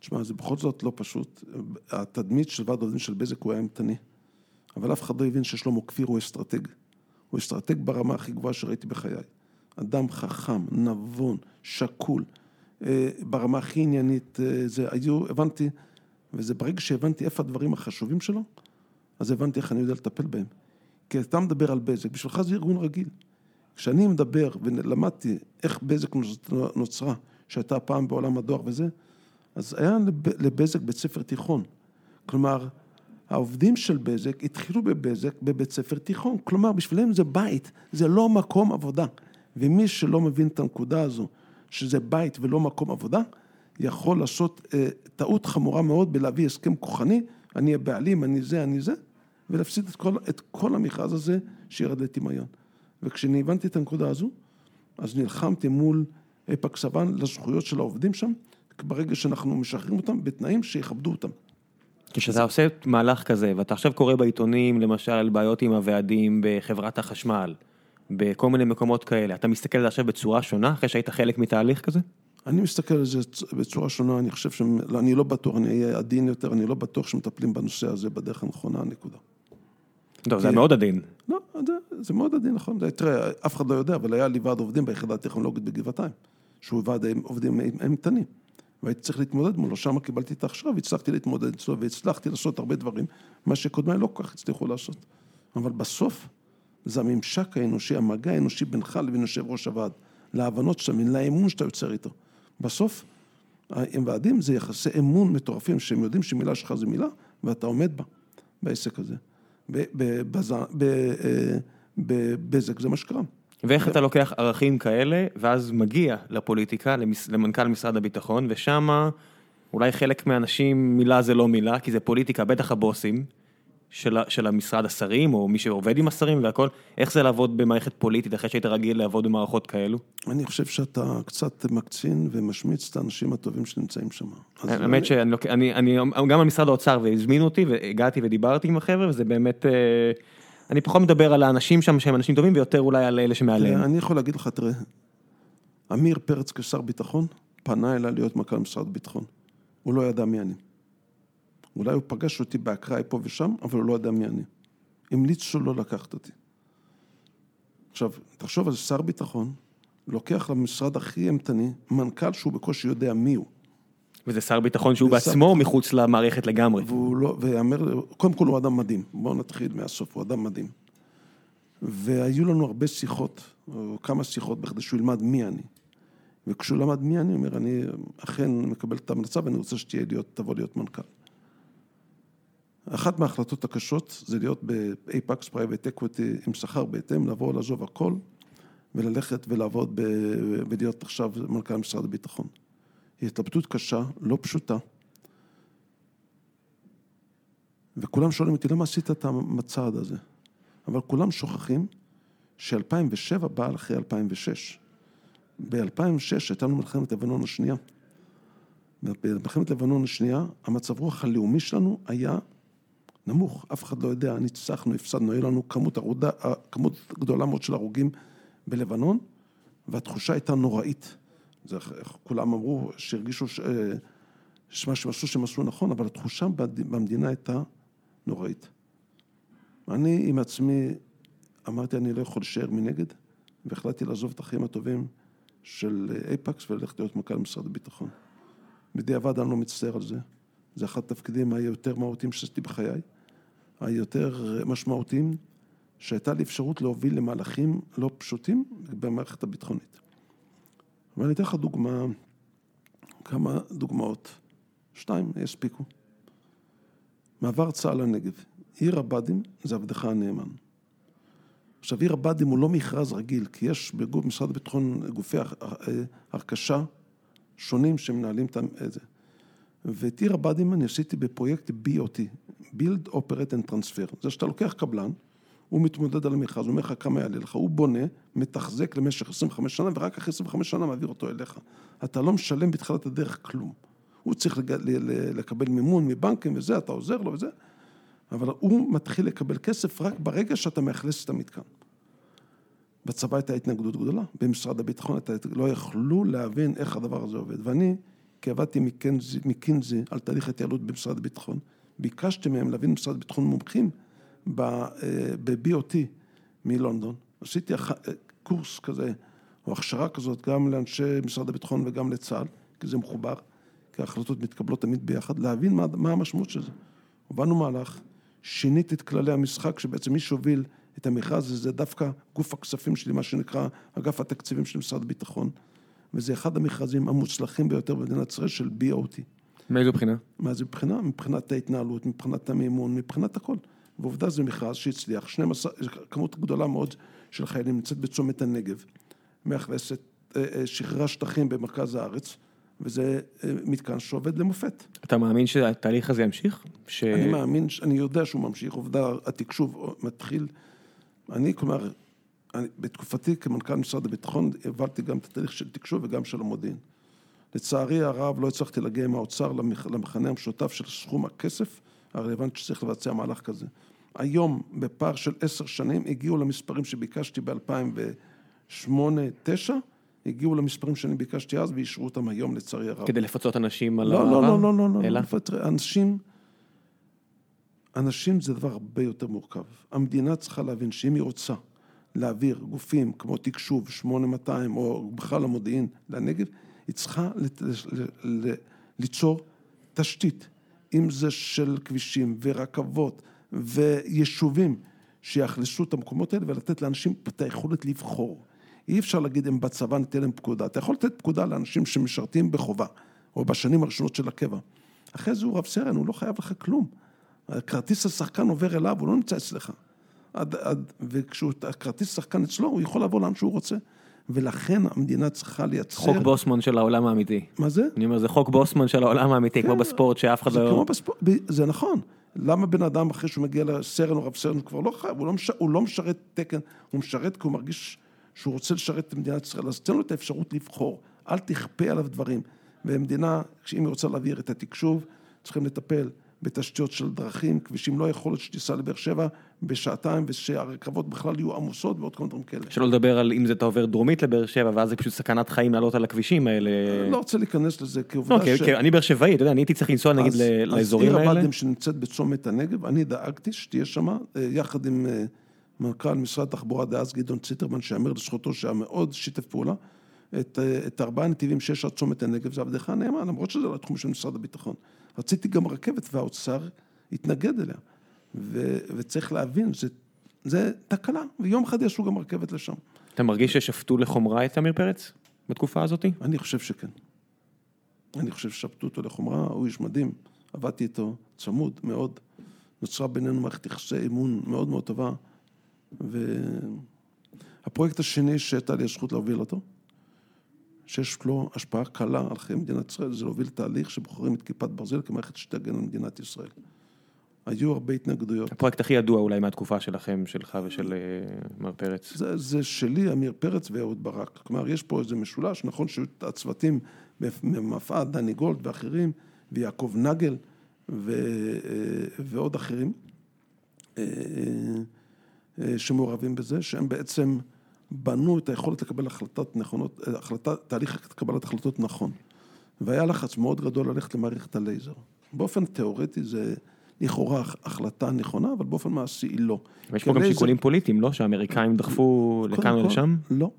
תשמע, זה בכל זאת לא פשוט. התדמית של ועד העובדים של בזק הוא היה אימתני, אבל אף אחד לא הבין ששלמה כפיר הוא אסטרטג. הוא אסטרטג ברמה הכי גבוהה שראיתי בחיי. אדם חכם, נבון, שקול, אה, ברמה הכי עניינית, אה, זה היו, הבנתי, וזה ברגע שהבנתי איפה הדברים החשובים שלו, אז הבנתי איך אני יודע לטפל בהם. כי אתה מדבר על בזק, בשבילך זה ארגון רגיל. כשאני מדבר ולמדתי איך בזק נוצרה, שהייתה פעם בעולם הדואר וזה, אז היה לבזק בית ספר תיכון. כלומר, העובדים של בזק התחילו בבזק בבית ספר תיכון. כלומר, בשבילם זה בית, זה לא מקום עבודה. ומי שלא מבין את הנקודה הזו, שזה בית ולא מקום עבודה, יכול לעשות אה, טעות חמורה מאוד בלהביא הסכם כוחני, אני הבעלים, אני זה, אני זה, ולהפסיד את כל, את כל המכרז הזה שירד לטמיון. וכשאני הבנתי את הנקודה הזו, אז נלחמתי מול איפק סבן לזכויות של העובדים שם, ברגע שאנחנו משחררים אותם בתנאים שיכבדו אותם. כשאתה עושה מהלך כזה, ואתה עכשיו קורא בעיתונים, למשל, על בעיות עם הוועדים בחברת החשמל, בכל מיני מקומות כאלה, אתה מסתכל על זה עכשיו בצורה שונה, אחרי שהיית חלק מתהליך כזה? אני מסתכל על זה בצורה שונה, אני חושב שאני לא בטוח, אני אהיה עדין יותר, אני לא בטוח שמטפלים בנושא הזה בדרך הנכונה, נקודה. טוב, זה מאוד עדין. לא, זה מאוד עדין, נכון. תראה, אף אחד לא יודע, אבל היה לי ועד עובדים ביחידה הטכנולוגית בגבעתיים, שהוא ועד עובדים אימתני. והייתי צריך להתמודד מולו, שם קיבלתי את ההכשרה והצלחתי להתמודד אצלו והצלחתי לעשות הרבה דברים, מה שקודמיי לא כל כך הצליחו לעשות. אבל בסוף, זה הממשק האנושי, המגע האנושי בינך לבין יושב ראש הוועד, להבנות שאתה מבין, לאמון שאתה יוצר איתו. בסוף, עם ועדים זה יחסי אמון מטורפים, שהם יודעים שמילה שלך זה מילה, ואתה עומד בה, בעסק הזה. בבזק, זה מה שקרה. ואיך אתה לוקח ערכים כאלה, ואז מגיע לפוליטיקה, למנכ"ל משרד הביטחון, ושמה אולי חלק מהאנשים מילה זה לא מילה, כי זה פוליטיקה, בטח הבוסים. של של המשרד השרים, או מי שעובד עם השרים והכל, איך זה לעבוד במערכת פוליטית אחרי שהיית רגיל לעבוד במערכות כאלו? אני חושב שאתה קצת מקצין ומשמיץ את האנשים הטובים שנמצאים שם. האמת שאני, אני, אני, גם במשרד האוצר, והזמינו אותי, והגעתי ודיברתי עם החבר'ה, וזה באמת, אה, אני פחות מדבר על האנשים שם שהם אנשים טובים, ויותר אולי על אלה שמעליהם. אני יכול להגיד לך, תראה, עמיר פרץ כשר ביטחון, פנה אליי להיות מנכ"ל משרד הביטחון. הוא לא ידע מי אני. אולי הוא פגש אותי באקראי פה ושם, אבל הוא לא יודע מי אני. המליצו לא לקחת אותי. עכשיו, תחשוב על שר ביטחון, לוקח למשרד הכי אימתני, מנכ"ל שהוא בקושי יודע מי הוא. וזה שר ביטחון שהוא בעצמו שר... מחוץ למערכת לגמרי. והוא לא, ויאמר, קודם כל הוא אדם מדהים, בואו נתחיל מהסוף, הוא אדם מדהים. והיו לנו הרבה שיחות, או כמה שיחות בכדי שהוא ילמד מי אני. וכשהוא למד מי אני, הוא אומר, אני אכן מקבל את ההמלצה ואני רוצה שתהיה להיות, תבוא להיות מנכ"ל. אחת מההחלטות הקשות זה להיות ב-Apex Private Equity עם שכר בהתאם, לבוא לעזוב הכל וללכת ולעבוד ב... ולהיות עכשיו מנכ"ל משרד הביטחון. היא התלבטות קשה, לא פשוטה. וכולם שואלים אותי, למה עשית את המצעד הזה? אבל כולם שוכחים ש-2007 בא אחרי 2006. ב-2006 הייתה לנו מלחמת לבנון השנייה. במלחמת לבנון השנייה, המצב רוח הלאומי שלנו היה נמוך, אף אחד לא יודע, ניצחנו, הפסדנו, היה לנו כמות, ערודה, כמות גדולה מאוד של הרוגים בלבנון, והתחושה הייתה נוראית. זה, כולם אמרו שהרגישו ש... שמה שהם עשו שהם עשו נכון, אבל התחושה במדינה הייתה נוראית. אני עם עצמי אמרתי, אני לא יכול להישאר מנגד, והחלטתי לעזוב את החיים הטובים של אייפקס וללכת להיות מנכ"ל משרד הביטחון. בדיעבד אני לא מצטער על זה. זה אחד התפקידים היותר מהותיים שעשיתי בחיי. היותר משמעותיים, שהייתה לי אפשרות להוביל למהלכים לא פשוטים במערכת הביטחונית. ואני אתן לך דוגמה, כמה דוגמאות, שתיים יספיקו. מעבר צה"ל לנגב, עיר הבה"דים זה עבדך הנאמן. עכשיו עיר הבה"דים הוא לא מכרז רגיל, כי יש במשרד הביטחון גופי הרכשה שונים שמנהלים את זה. ואת עיר הבה"דים אני עשיתי בפרויקט BOT, Build, Operate and Transfer. זה שאתה לוקח קבלן, הוא מתמודד על המכרז, הוא אומר לך כמה יעלה לך, הוא בונה, מתחזק למשך 25 שנה, ורק אחרי 25 שנה מעביר אותו אליך. אתה לא משלם בתחילת הדרך כלום. הוא צריך לג... לקבל מימון מבנקים וזה, אתה עוזר לו וזה, אבל הוא מתחיל לקבל כסף רק ברגע שאתה מאכלס את המתקן. בצבא הייתה התנגדות גדולה, במשרד הביטחון הייתה, לא יכלו להבין איך הדבר הזה עובד. ואני, כי עבדתי מקינזי, מקינזי על תהליך התייעלות במשרד הביטחון, ביקשתי מהם להבין במשרד הביטחון מומחים ב-BOT מלונדון. עשיתי קורס כזה, או הכשרה כזאת, גם לאנשי משרד הביטחון וגם לצה"ל, כי זה מחובר, כי ההחלטות מתקבלות תמיד ביחד, להבין מה, מה המשמעות של זה. הובלנו מהלך, שיניתי את כללי המשחק, שבעצם מי שהוביל את המכרז הזה, זה דווקא גוף הכספים שלי, מה שנקרא אגף התקציבים של משרד הביטחון, וזה אחד המכרזים המוצלחים ביותר במדינת ישראל של BOT. מאיזו בחינה? מאיזו בחינה? מבחינת ההתנהלות, מבחינת המימון, מבחינת הכל. ועובדה זה מכרז שהצליח, 12, כמות גדולה מאוד של חיילים נמצאת בצומת הנגב, מאכלסת, אה, אה, שחררה שטחים במרכז הארץ, וזה אה, מתקן שעובד למופת. אתה מאמין שהתהליך הזה ימשיך? ש... אני מאמין, אני יודע שהוא ממשיך, עובדה, התקשוב מתחיל, אני כלומר, אני, בתקופתי כמנכ"ל משרד הביטחון, העברתי גם את התהליך של תקשוב וגם של המודיעין. לצערי הרב לא הצלחתי להגיע עם האוצר למכנה המשותף של סכום הכסף הרלוונטי שצריך לבצע מהלך כזה. היום, בפער של עשר שנים, הגיעו למספרים שביקשתי ב-2008-2009, הגיעו למספרים שאני ביקשתי אז ואישרו אותם היום, לצערי הרב. כדי לפצות אנשים על לא, העבר? לא, לא, לא, לא, לא, אלא? לא, אנשים, אנשים זה דבר הרבה יותר מורכב. המדינה צריכה להבין שאם היא רוצה להעביר גופים כמו תקשוב, 8200 או בכלל המודיעין לנגב, היא צריכה ליצור תשתית, אם זה של כבישים ורכבות ויישובים שיאכלסו את המקומות האלה ולתת לאנשים את היכולת לבחור. אי אפשר להגיד אם בצבא ניתן להם פקודה, אתה יכול לתת פקודה לאנשים שמשרתים בחובה או בשנים הראשונות של הקבע. אחרי זה הוא רב סרן, הוא לא חייב לך כלום. כרטיס השחקן עובר אליו, הוא לא נמצא אצלך. עד, עד, וכשהכרטיס שחקן אצלו, הוא יכול לעבור לאן שהוא רוצה. ולכן המדינה צריכה לייצר... חוק בוסמן של העולם האמיתי. מה זה? אני אומר, זה חוק בוסמן של העולם האמיתי, כמו כן, בספורט שאף אחד זה לא... כמו בספורט, זה נכון. למה בן אדם אחרי שהוא מגיע לסרן או רב סרן, הוא כבר לא חייב, הוא לא, מש, הוא לא משרת תקן, הוא משרת כי הוא מרגיש שהוא רוצה לשרת את מדינת ישראל, אז תן לו את האפשרות לבחור, אל תכפה עליו דברים. ומדינה, אם היא רוצה להעביר את התקשוב, צריכים לטפל בתשתיות של דרכים, כבישים, לא יכול להיות שתיסע לבאר שבע בשעתיים ושהרכבות בכלל יהיו עמוסות ועוד מיני דברים כאלה. שלא לדבר על אם זה אתה עובר דרומית לבאר שבע ואז זה פשוט סכנת חיים לעלות על הכבישים האלה. לא רוצה להיכנס לזה כעובדה לא, ש... אני באר שבעי, אתה יודע, אני הייתי צריך לנסוע נגיד אז, לאזורים האלה. אז עיר הבה"דים שנמצאת בצומת הנגב, אני דאגתי שתהיה שמה, יחד עם מנכ"ל משרד התחבורה דאז גדעון ציטרמן, שיאמר לזכותו שהיה מאוד שיתף פעולה, את, את ארבעה הנתיבים שיש עד צומת הנגב, זה עבדך נאמן, למרות שזה לתחום של משרד הביטחון. רציתי גם רכבת והאוצר התנגד אליה. ו, וצריך להבין, זה, זה תקלה, ויום אחד יעשו גם רכבת לשם. אתה מרגיש ששפטו לחומרה את עמיר פרץ בתקופה הזאת? אני חושב שכן. אני חושב ששפטו אותו לחומרה, הוא איש מדהים, עבדתי איתו צמוד מאוד, נוצרה בינינו מערכת יחסי אמון מאוד מאוד טובה, והפרויקט השני שהייתה לי הזכות להוביל אותו, שיש לו השפעה קלה על חיי מדינת ישראל, זה להוביל תהליך שבוחרים את כיפת ברזל כמערכת שתגן על מדינת ישראל. היו הרבה התנגדויות. הפרויקט הכי ידוע אולי מהתקופה שלכם, שלך ושל מר פרץ. זה, זה שלי, עמיר פרץ ואהוד ברק. כלומר, יש פה איזה משולש, נכון שהיו הצוותים במפעד, דני גולד ואחרים, ויעקב נגל ו, ועוד אחרים, שמעורבים בזה, שהם בעצם בנו את היכולת לקבל החלטות נכונות, החלטה, תהליך קבלת החלטות נכון. והיה לחץ מאוד גדול ללכת למערכת הלייזר. באופן תיאורטי זה לכאורה החלטה נכונה, אבל באופן מעשי היא לא. ויש פה גם לייזר... שיקולים פוליטיים, לא? שהאמריקאים דחפו לכאן או לשם? לא,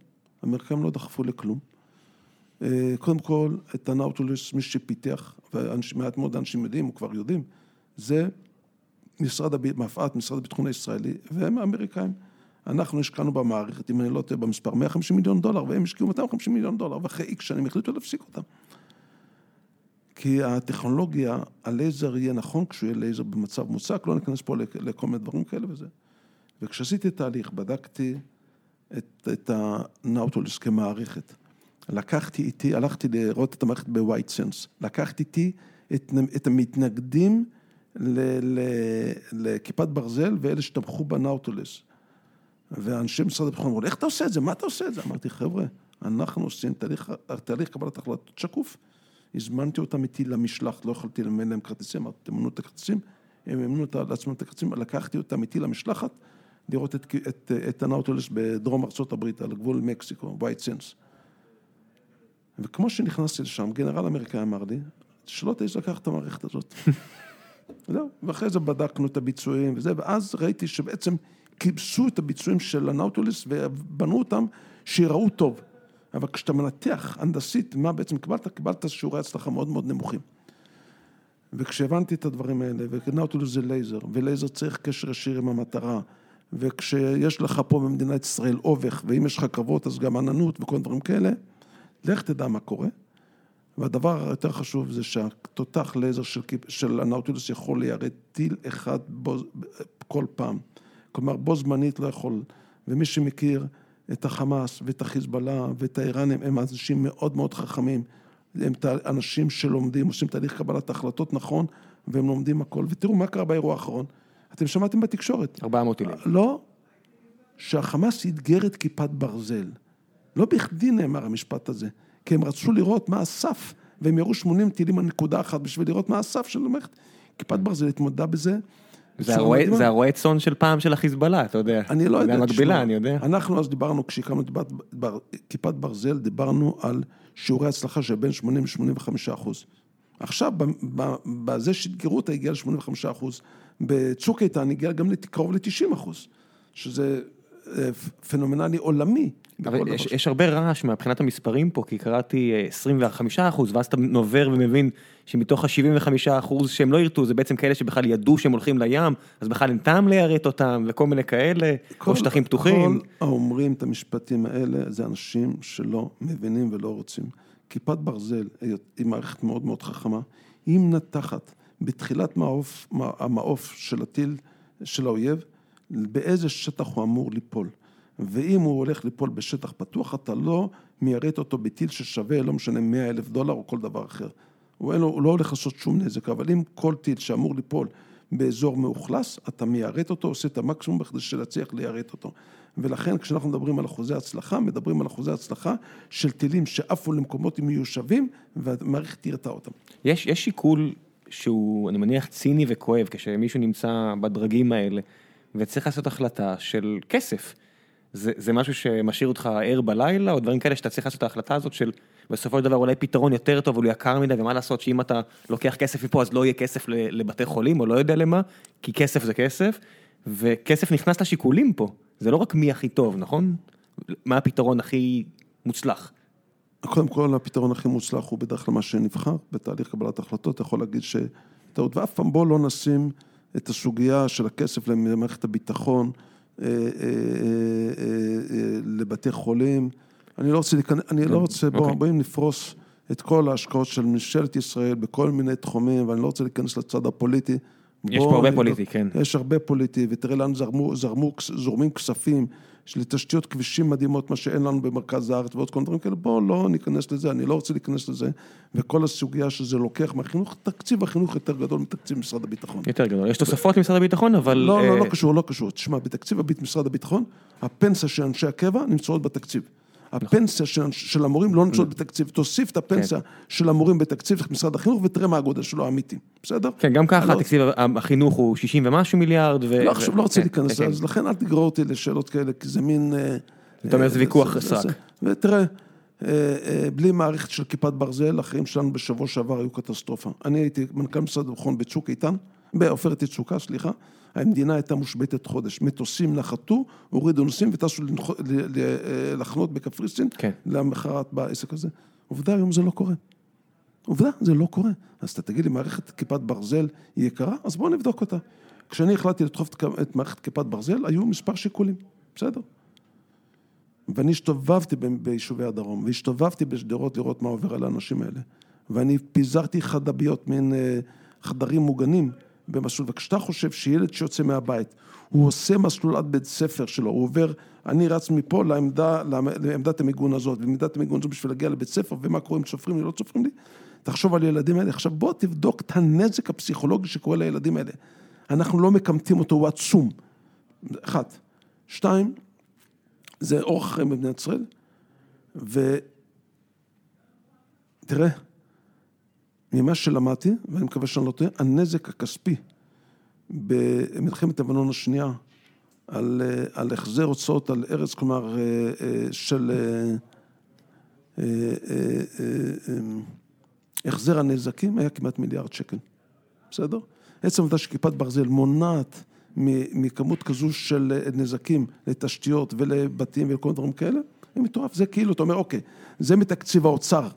האמריקאים לא דחפו לכלום. קודם כל, את הנאוטילוס, מי שפיתח, ומעט מאוד אנשים יודעים, או כבר יודעים, זה משרד, מפא"ת, משרד הביטחון הישראלי, עם האמריקאים. אנחנו השקענו במערכת, אם אני לא טועה במספר, 150 מיליון דולר, והם השקיעו 250 מיליון דולר, ואחרי איקס שנים החליטו להפסיק אותם. כי הטכנולוגיה, הלייזר יהיה נכון כשהוא יהיה לייזר במצב מוצק, לא ניכנס פה לכל מיני דברים כאלה וזה. וכשעשיתי תהליך, בדקתי את, את הנאוטילוס כמערכת. לקחתי איתי, הלכתי לראות את המערכת ב White Sands, לקחתי איתי את, את המתנגדים לכיפת ברזל ואלה שתמכו בנאוטילוס. ואנשי משרד הביטחון אמרו, איך אתה עושה את זה? מה אתה עושה את זה? אמרתי, חבר'ה, אנחנו עושים תהליך, תהליך קבלת החלטות שקוף. הזמנתי אותם איתי למשלחת, לא יכולתי לממן להם כרטיסים, אמרתי, תממנו את הכרטיסים, הם מימנו לעצמם את הכרטיסים, לקחתי אותם איתי למשלחת, לראות את, את, את הנאוטילוס בדרום ארה"ב, על גבול מקסיקו, White Sands. וכמו שנכנסתי לשם, גנרל אמריקאי אמר לי, שלא תעז לקחת את המערכת הזאת. (laughs) זהו, ואחרי זה בדקנו את הביצועים וזה, ואז ראיתי שבעצם כיבסו את הביצועים של הנאוטילוס ובנו אותם שיראו טוב. אבל כשאתה מנתח הנדסית מה בעצם קיבלת, קיבלת שיעורי הצלחה מאוד מאוד נמוכים. וכשהבנתי את הדברים האלה, ונאוטילוס זה לייזר, ולייזר צריך קשר ישיר עם המטרה, וכשיש לך פה במדינת ישראל אובך, ואם יש לך קרבות אז גם עננות וכל דברים כאלה, לך תדע מה קורה. והדבר היותר חשוב זה שהתותח לייזר של, של הנאוטילוס יכול ליירט טיל אחד בו, כל פעם. כלומר, בו זמנית לא יכול. ומי שמכיר את החמאס ואת החיזבאללה ואת האיראנים, הם אנשים מאוד מאוד חכמים. הם אנשים שלומדים, עושים תהליך קבלת החלטות נכון, והם לומדים הכל. ותראו מה קרה באירוע האחרון. אתם שמעתם בתקשורת. 400 טילים. לא, שהחמאס אתגר את כיפת ברזל. לא בכדי נאמר המשפט הזה. כי הם רצו לראות מה הסף, והם יראו 80 טילים על נקודה אחת בשביל לראות מה הסף של המערכת. כיפת ברזל התמודדה בזה. זה הרועה צאן של פעם של החיזבאללה, אתה יודע. אני לא יודע. זה המקבילה, אני יודע. אנחנו אז דיברנו, כשהקמנו את כיפת ברזל, דיברנו על שיעורי הצלחה של בין 80 ל-85 אחוז. עכשיו, בזה שאתגרו אותה הגיע ל-85 אחוז. בצוק איתן הגיע גם קרוב ל-90 אחוז, שזה פנומנלי עולמי. אבל יש, יש הרבה רעש מבחינת המספרים פה, כי קראתי 25 אה, אחוז, ואז אתה נובר ומבין שמתוך ה-75 אחוז שהם לא ירתו, זה בעצם כאלה שבכלל ידעו שהם הולכים לים, אז בכלל אין טעם ליירט אותם, וכל מיני כאלה, כל, או שטחים פתוחים. כל האומרים את המשפטים האלה, זה אנשים שלא מבינים ולא רוצים. כיפת ברזל היא מערכת מאוד מאוד חכמה, היא מנתחת בתחילת מעוף, המעוף של הטיל של האויב, באיזה שטח הוא אמור ליפול. ואם הוא הולך ליפול בשטח פתוח, אתה לא מיירט אותו בטיל ששווה, לא משנה, 100 אלף דולר או כל דבר אחר. הוא, לו, הוא לא הולך לעשות שום נזק, אבל אם כל טיל שאמור ליפול באזור מאוכלס, אתה מיירט אותו, עושה את המקסימום בכדי שנצליח ליירט אותו. ולכן כשאנחנו מדברים על אחוזי הצלחה, מדברים על אחוזי הצלחה של טילים שעפו למקומות מיושבים, והמערכת תירתה אותם. יש, יש שיקול שהוא, אני מניח, ציני וכואב, כשמישהו נמצא בדרגים האלה, וצריך לעשות החלטה של כסף. זה, זה משהו שמשאיר אותך ער בלילה, או דברים כאלה שאתה צריך לעשות את ההחלטה הזאת של בסופו של דבר אולי פתרון יותר טוב, הוא יקר מדי, ומה לעשות שאם אתה לוקח כסף מפה אז לא יהיה כסף לבתי חולים, או לא יודע למה, כי כסף זה כסף, וכסף נכנס לשיקולים פה, זה לא רק מי הכי טוב, נכון? מה הפתרון הכי מוצלח? קודם כל, הפתרון הכי מוצלח הוא בדרך כלל מה שנבחר בתהליך קבלת החלטות, אתה יכול להגיד שטעות, ואף פעם בוא לא נשים את הסוגיה של הכסף למערכת הביטחון, אה, אה, אה, לבתי חולים. אני לא רוצה להיכנס, אני לא רוצה, בואו, אוקיי. בואו נפרוס את כל ההשקעות של ממשלת ישראל בכל מיני תחומים, ואני לא רוצה להיכנס לצד הפוליטי. יש פה הרבה פוליטי, כן. יש הרבה פוליטי, ותראה לאן זרמו, זרמו, זורמים כספים לתשתיות כבישים מדהימות, מה שאין לנו במרכז הארץ ועוד כל דברים כאלה, בואו לא ניכנס לזה, אני לא רוצה להיכנס לזה, וכל הסוגיה שזה לוקח מהחינוך, תקציב החינוך יותר גדול מתקציב משרד הביטחון. יותר גדול, יש תוספות למשרד הביטחון, אבל... לא, לא, לא אה, קשור, לא קשור. תשמע, בתקציב משרד הביטחון, הפנסיה של אנשי הקבע נמצאות בתקציב. הפנסיה של, של המורים לא נמצאות בתקציב, תוסיף את הפנסיה כן. של המורים בתקציב משרד החינוך ותראה מה הגודל שלו האמיתי, בסדר? כן, גם ככה לא... תקציב החינוך הוא 60 ומשהו מיליארד. ו... לא, עכשיו לא רוצה כן, להיכנס לזה, כן. אז לכן אל תגרור אותי לשאלות כאלה, כי זה מין... אה, אתה אומר, זה ויכוח סרק. ותראה, אה, אה, בלי מערכת של כיפת ברזל, החיים שלנו בשבוע שעבר היו קטסטרופה. אני הייתי מנכ"ל משרד הביטחון בצוק איתן, בעופרת יצוקה, סליחה. המדינה הייתה מושבתת חודש. מטוסים נחתו, הורידו נוסעים וטסו לחנות בקפריסין, כן. למחרת בעסק הזה. עובדה, היום זה לא קורה. עובדה, זה לא קורה. אז אתה תגיד לי, מערכת כיפת ברזל היא יקרה? אז בואו נבדוק אותה. כשאני החלטתי לדחוף את מערכת כיפת ברזל, היו מספר שיקולים, בסדר. ואני הסתובבתי ביישובי הדרום, והסתובבתי בשדרות לראות מה עובר על האנשים האלה. ואני פיזרתי חדביות, מין אה, חדרים מוגנים, במסלול, וכשאתה חושב שילד שיוצא מהבית, הוא עושה מסלול עד בית ספר שלו, הוא עובר, אני רץ מפה לעמדה, לעמדת המיגון הזאת, ועמדת המיגון הזאת בשביל להגיע לבית ספר, ומה קורה אם צופרים לי, לא צופרים לי, תחשוב על הילדים האלה. עכשיו בוא תבדוק את הנזק הפסיכולוגי שקורה לילדים האלה. אנחנו לא מקמטים אותו, הוא עצום. אחת. שתיים, זה אורח חיים במדינת ישראל, ותראה, ממה שלמדתי, ואני מקווה שאני לא טועה, הנזק הכספי במלחמת לבנון השנייה על, אה, על החזר הוצאות על ארץ, כלומר, אה, אה, של החזר הנזקים, היה כמעט מיליארד שקל, בסדר? עצם העובדה שכיפת ברזל מונעת מכמות כזו של נזקים לתשתיות ולבתים ולכל דברים כאלה, זה מטורף. זה כאילו, אתה אומר, אוקיי, זה מתקציב האוצר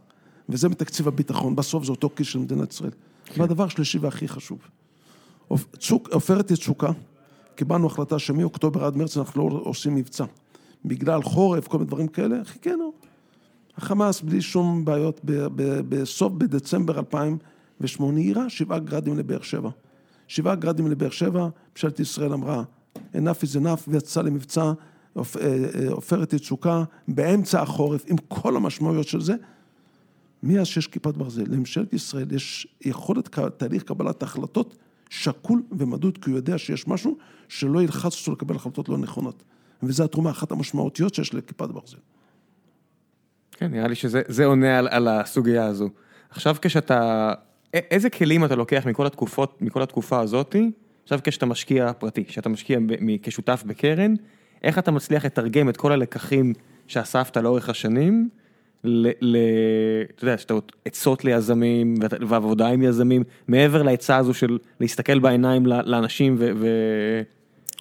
וזה מתקציב הביטחון, בסוף זה אותו כיס של מדינת ישראל. כן. והדבר השלישי והכי חשוב, עופרת יצוקה, קיבלנו החלטה שמאוקטובר עד מרץ אנחנו לא עושים מבצע. בגלל חורף, כל מיני דברים כאלה, חיכינו. החמאס, בלי שום בעיות, בסוף בדצמבר 2008, יירה שבעה גרדים לבאר שבע. שבעה גרדים לבאר שבע, ממשלת ישראל אמרה, enough is enough, ויצא למבצע אה, אה, עופרת יצוקה באמצע החורף, עם כל המשמעויות של זה. מאז שיש כיפת ברזל, לממשלת ישראל יש יכולת תהליך קבלת החלטות שקול ומדוד, כי הוא יודע שיש משהו שלא ילחץ אותו לקבל החלטות לא נכונות. וזו התרומה אחת המשמעותיות שיש לכיפת ברזל. כן, נראה לי שזה עונה על, על הסוגיה הזו. עכשיו כשאתה, איזה כלים אתה לוקח מכל התקופות, מכל התקופה הזאתי, עכשיו כשאתה משקיע פרטי, כשאתה משקיע כשותף בקרן, איך אתה מצליח לתרגם את כל הלקחים שאספת לאורך השנים, ל... אתה יודע, שאתה עצות ליזמים ועבודה עם יזמים, מעבר לעצה הזו של להסתכל בעיניים לאנשים ו... ו...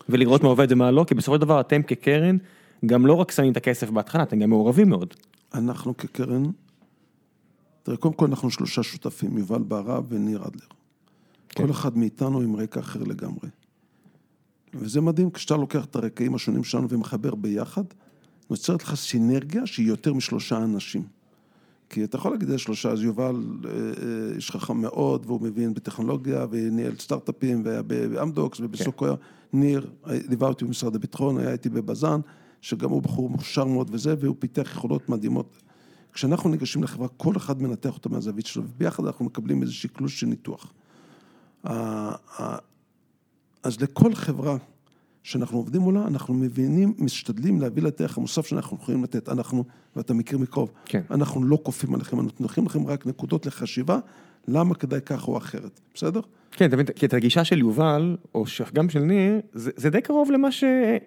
ולראות מה עובד ומה לא, כי בסופו של דבר אתם כקרן, גם לא רק שמים את הכסף בהתחלה, אתם גם מעורבים מאוד. אנחנו כקרן, תראה, קודם כל אנחנו שלושה שותפים, יובל בהרב וניר אדלר. כן. כל אחד מאיתנו עם רקע אחר לגמרי. וזה מדהים, כשאתה לוקח את הרקעים השונים שלנו ומחבר ביחד, נוצרת לך סינרגיה שהיא יותר משלושה אנשים. כי אתה יכול להגיד שלושה, אז יובל אה, אה, איש חכם מאוד, והוא מבין בטכנולוגיה, וניהל סטארט-אפים, והיה באמדוקס ובסוקויה. כן. ניר ליווה אותי במשרד הביטחון, היה איתי בבז"ן, שגם הוא בחור מוכשר מאוד וזה, והוא פיתח יכולות מדהימות. כשאנחנו ניגשים לחברה, כל אחד מנתח אותה מהזווית שלו, וביחד אנחנו מקבלים איזושהי קלוש של ניתוח. אז לכל חברה שאנחנו עובדים מולה, אנחנו מבינים, משתדלים להביא לה את הערך המוסף שאנחנו יכולים לתת. אנחנו, ואתה מכיר מקרוב, כן. אנחנו לא כופים עליכם, אנחנו נותנים לכם רק נקודות לחשיבה, למה כדאי כך או אחרת, בסדר? כן, אתה מבין, כי את הגישה של יובל, או גם של ניר, זה, זה די קרוב למה ש...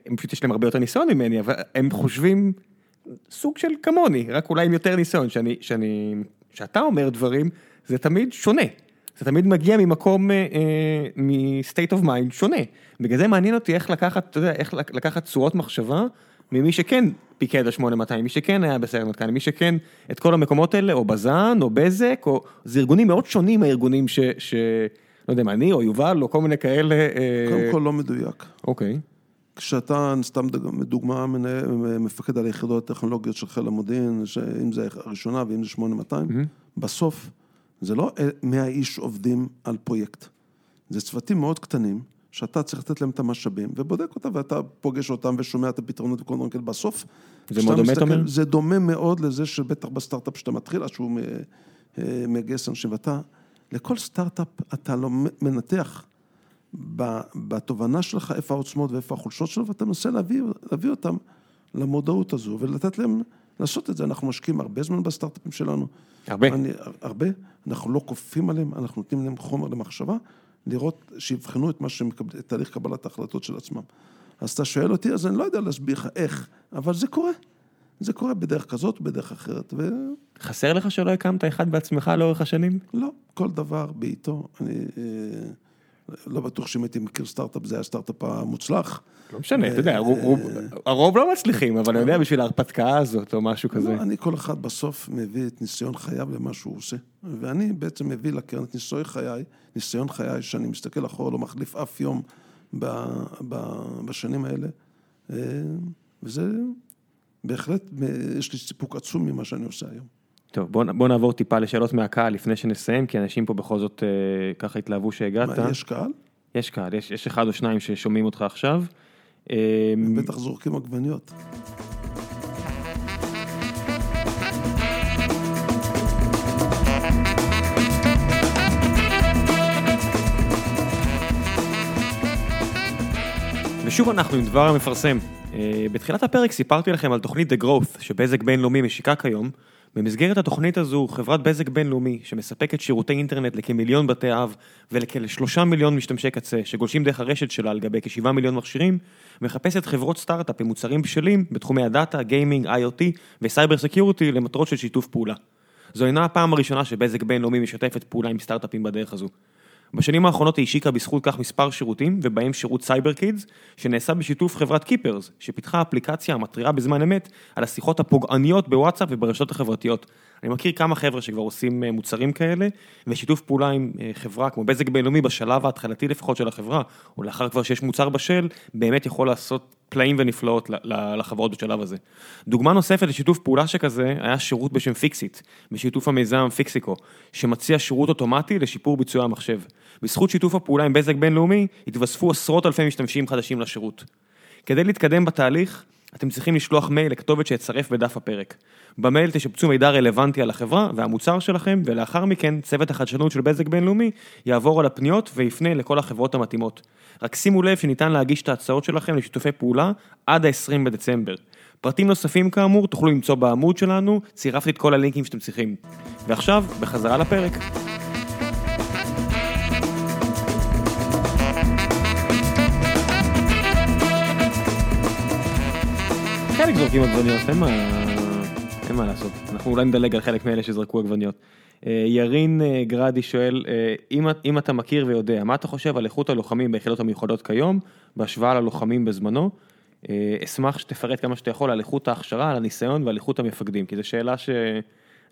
הם פשוט יש להם הרבה יותר ניסיון ממני, אבל הם חושבים סוג של כמוני, רק אולי עם יותר ניסיון, שאני, שאני, שאתה אומר דברים, זה תמיד שונה. זה תמיד מגיע ממקום, אה, אה, מ-state of mind שונה. בגלל זה מעניין אותי איך לקחת, אתה יודע, איך לקחת צורות מחשבה ממי שכן פיקד על 8200, מי שכן היה בסיירת מטכ"ל, מי שכן את כל המקומות האלה, או בז"ן, או בזק, או... זה ארגונים מאוד שונים מהארגונים ש... ש... לא יודע מה, אני או יובל, או כל מיני כאלה. אה, קודם כל לא מדויק. אוקיי. כשאתה, סתם דוגמה, מפקד על היחידות הטכנולוגיות של חיל המודיעין, אם זה הראשונה ואם זה 8200, mm-hmm. בסוף זה לא 100 איש עובדים על פרויקט. זה צוותים מאוד קטנים, שאתה צריך לתת להם את המשאבים, ובודק אותם, ואתה פוגש אותם ושומע את הפתרונות וכל דברים כאלה. בסוף, זה מאוד דומה, אתה אומר? זה דומה מאוד לזה שבטח בסטארט-אפ שאתה מתחיל, עד שהוא אה, מגייס אנשים, ואתה, לכל סטארט-אפ אתה לא מנתח בתובנה שלך איפה העוצמות ואיפה החולשות שלו, ואתה מנסה להביא, להביא אותם למודעות הזו, ולתת להם לעשות את זה. אנחנו משקיעים הרבה זמן בסטארט-אפים שלנו. הרבה. אני, הרבה. אנחנו לא כופים עליהם, אנחנו נותנים להם חומר למחשבה, לראות, שיבחנו את שמקבל, את תהליך קבלת ההחלטות של עצמם. אז אתה שואל אותי, אז אני לא יודע להסביר לך איך, אבל זה קורה. זה קורה בדרך כזאת, בדרך אחרת. ו... חסר לך שלא הקמת אחד בעצמך לאורך השנים? לא, כל דבר בעיתו. אני... אה, לא בטוח שאם הייתי מכיר סטארט-אפ זה היה הסטארט-אפ המוצלח. לא משנה, אתה יודע, הרוב לא מצליחים, אבל אני יודע בשביל ההרפתקה הזאת או משהו לא, כזה. אני כל אחד בסוף מביא את ניסיון חייו למה שהוא עושה. ואני בעצם מביא לקרן את ניסיון חיי, ניסיון חיי שאני מסתכל אחורה, לא מחליף אף יום בשנים האלה. אה, וזה בהחלט, יש לי סיפוק עצום ממה שאני עושה היום. טוב, בוא, בוא נעבור טיפה לשאלות מהקהל לפני שנסיים, כי אנשים פה בכל זאת אה, ככה התלהבו שהגעת. מה, יש קהל? יש קהל, יש, יש אחד או שניים ששומעים אותך עכשיו. אה, הם בטח זורקים עגבניות. ושוב אנחנו עם דבר המפרסם. אה, בתחילת הפרק סיפרתי לכם על תוכנית The Growth שבזק בינלאומי משיקה כיום, במסגרת התוכנית הזו, חברת בזק בינלאומי, שמספקת שירותי אינטרנט לכמיליון בתי אב ולכשלושה מיליון משתמשי קצה, שגולשים דרך הרשת שלה על גבי כשבעה מיליון מכשירים, מחפשת חברות סטארט-אפ עם מוצרים בשלים בתחומי הדאטה, גיימינג, IoT וו cyber security למטרות של שיתוף פעולה. זו אינה הפעם הראשונה שבזק בינלאומי משתפת פעולה עם סטארט-אפים בדרך הזו. בשנים האחרונות היא השיקה בזכות כך מספר שירותים, ובהם שירות Cyber Kids, שנעשה בשיתוף חברת Keepers, שפיתחה אפליקציה המתריעה בזמן אמת על השיחות הפוגעניות בוואטסאפ וברשתות החברתיות. אני מכיר כמה חבר'ה שכבר עושים אה, מוצרים כאלה, ושיתוף פעולה עם אה, חברה כמו בזק בינלאומי בשלב ההתחלתי לפחות של החברה, או לאחר כבר שיש מוצר בשל, באמת יכול לעשות פלאים ונפלאות לחברות בשלב הזה. דוגמה נוספת לשיתוף פעולה שכזה, היה שירות בשם פיקסיט, בשיתוף המיזם פיקסיקו, שמציע שירות אוטומטי לשיפור ביצועי המחשב. בזכות שיתוף הפעולה עם בזק בינלאומי, התווספו עשרות אלפי משתמשים חדשים לשירות. כדי להתקדם בתהליך, אתם צריכים לשלוח מייל לכתובת שיצרף בדף הפרק. במייל תשפצו מידע רלוונטי על החברה והמוצר שלכם, ולאחר מכן צוות החדשנות של בזק בינלאומי יעבור על הפניות ויפנה לכל החברות המתאימות. רק שימו לב שניתן להגיש את ההצעות שלכם לשיתופי פעולה עד ה-20 בדצמבר. פרטים נוספים כאמור תוכלו למצוא בעמוד שלנו, צירפתי את כל הלינקים שאתם צריכים. ועכשיו, בחזרה לפרק. חלק זורקים עגבניות, אין מה, אין מה לעשות. אנחנו אולי נדלג על חלק מאלה שזרקו עגבניות. אה, ירין אה, גרדי שואל, אה, אם, אם אתה מכיר ויודע, מה אתה חושב על איכות הלוחמים ביחידות המיוחדות כיום, בהשוואה ללוחמים בזמנו? אשמח שתפרט כמה שאתה יכול על איכות ההכשרה, על הניסיון ועל איכות המפקדים, כי זו שאלה שאני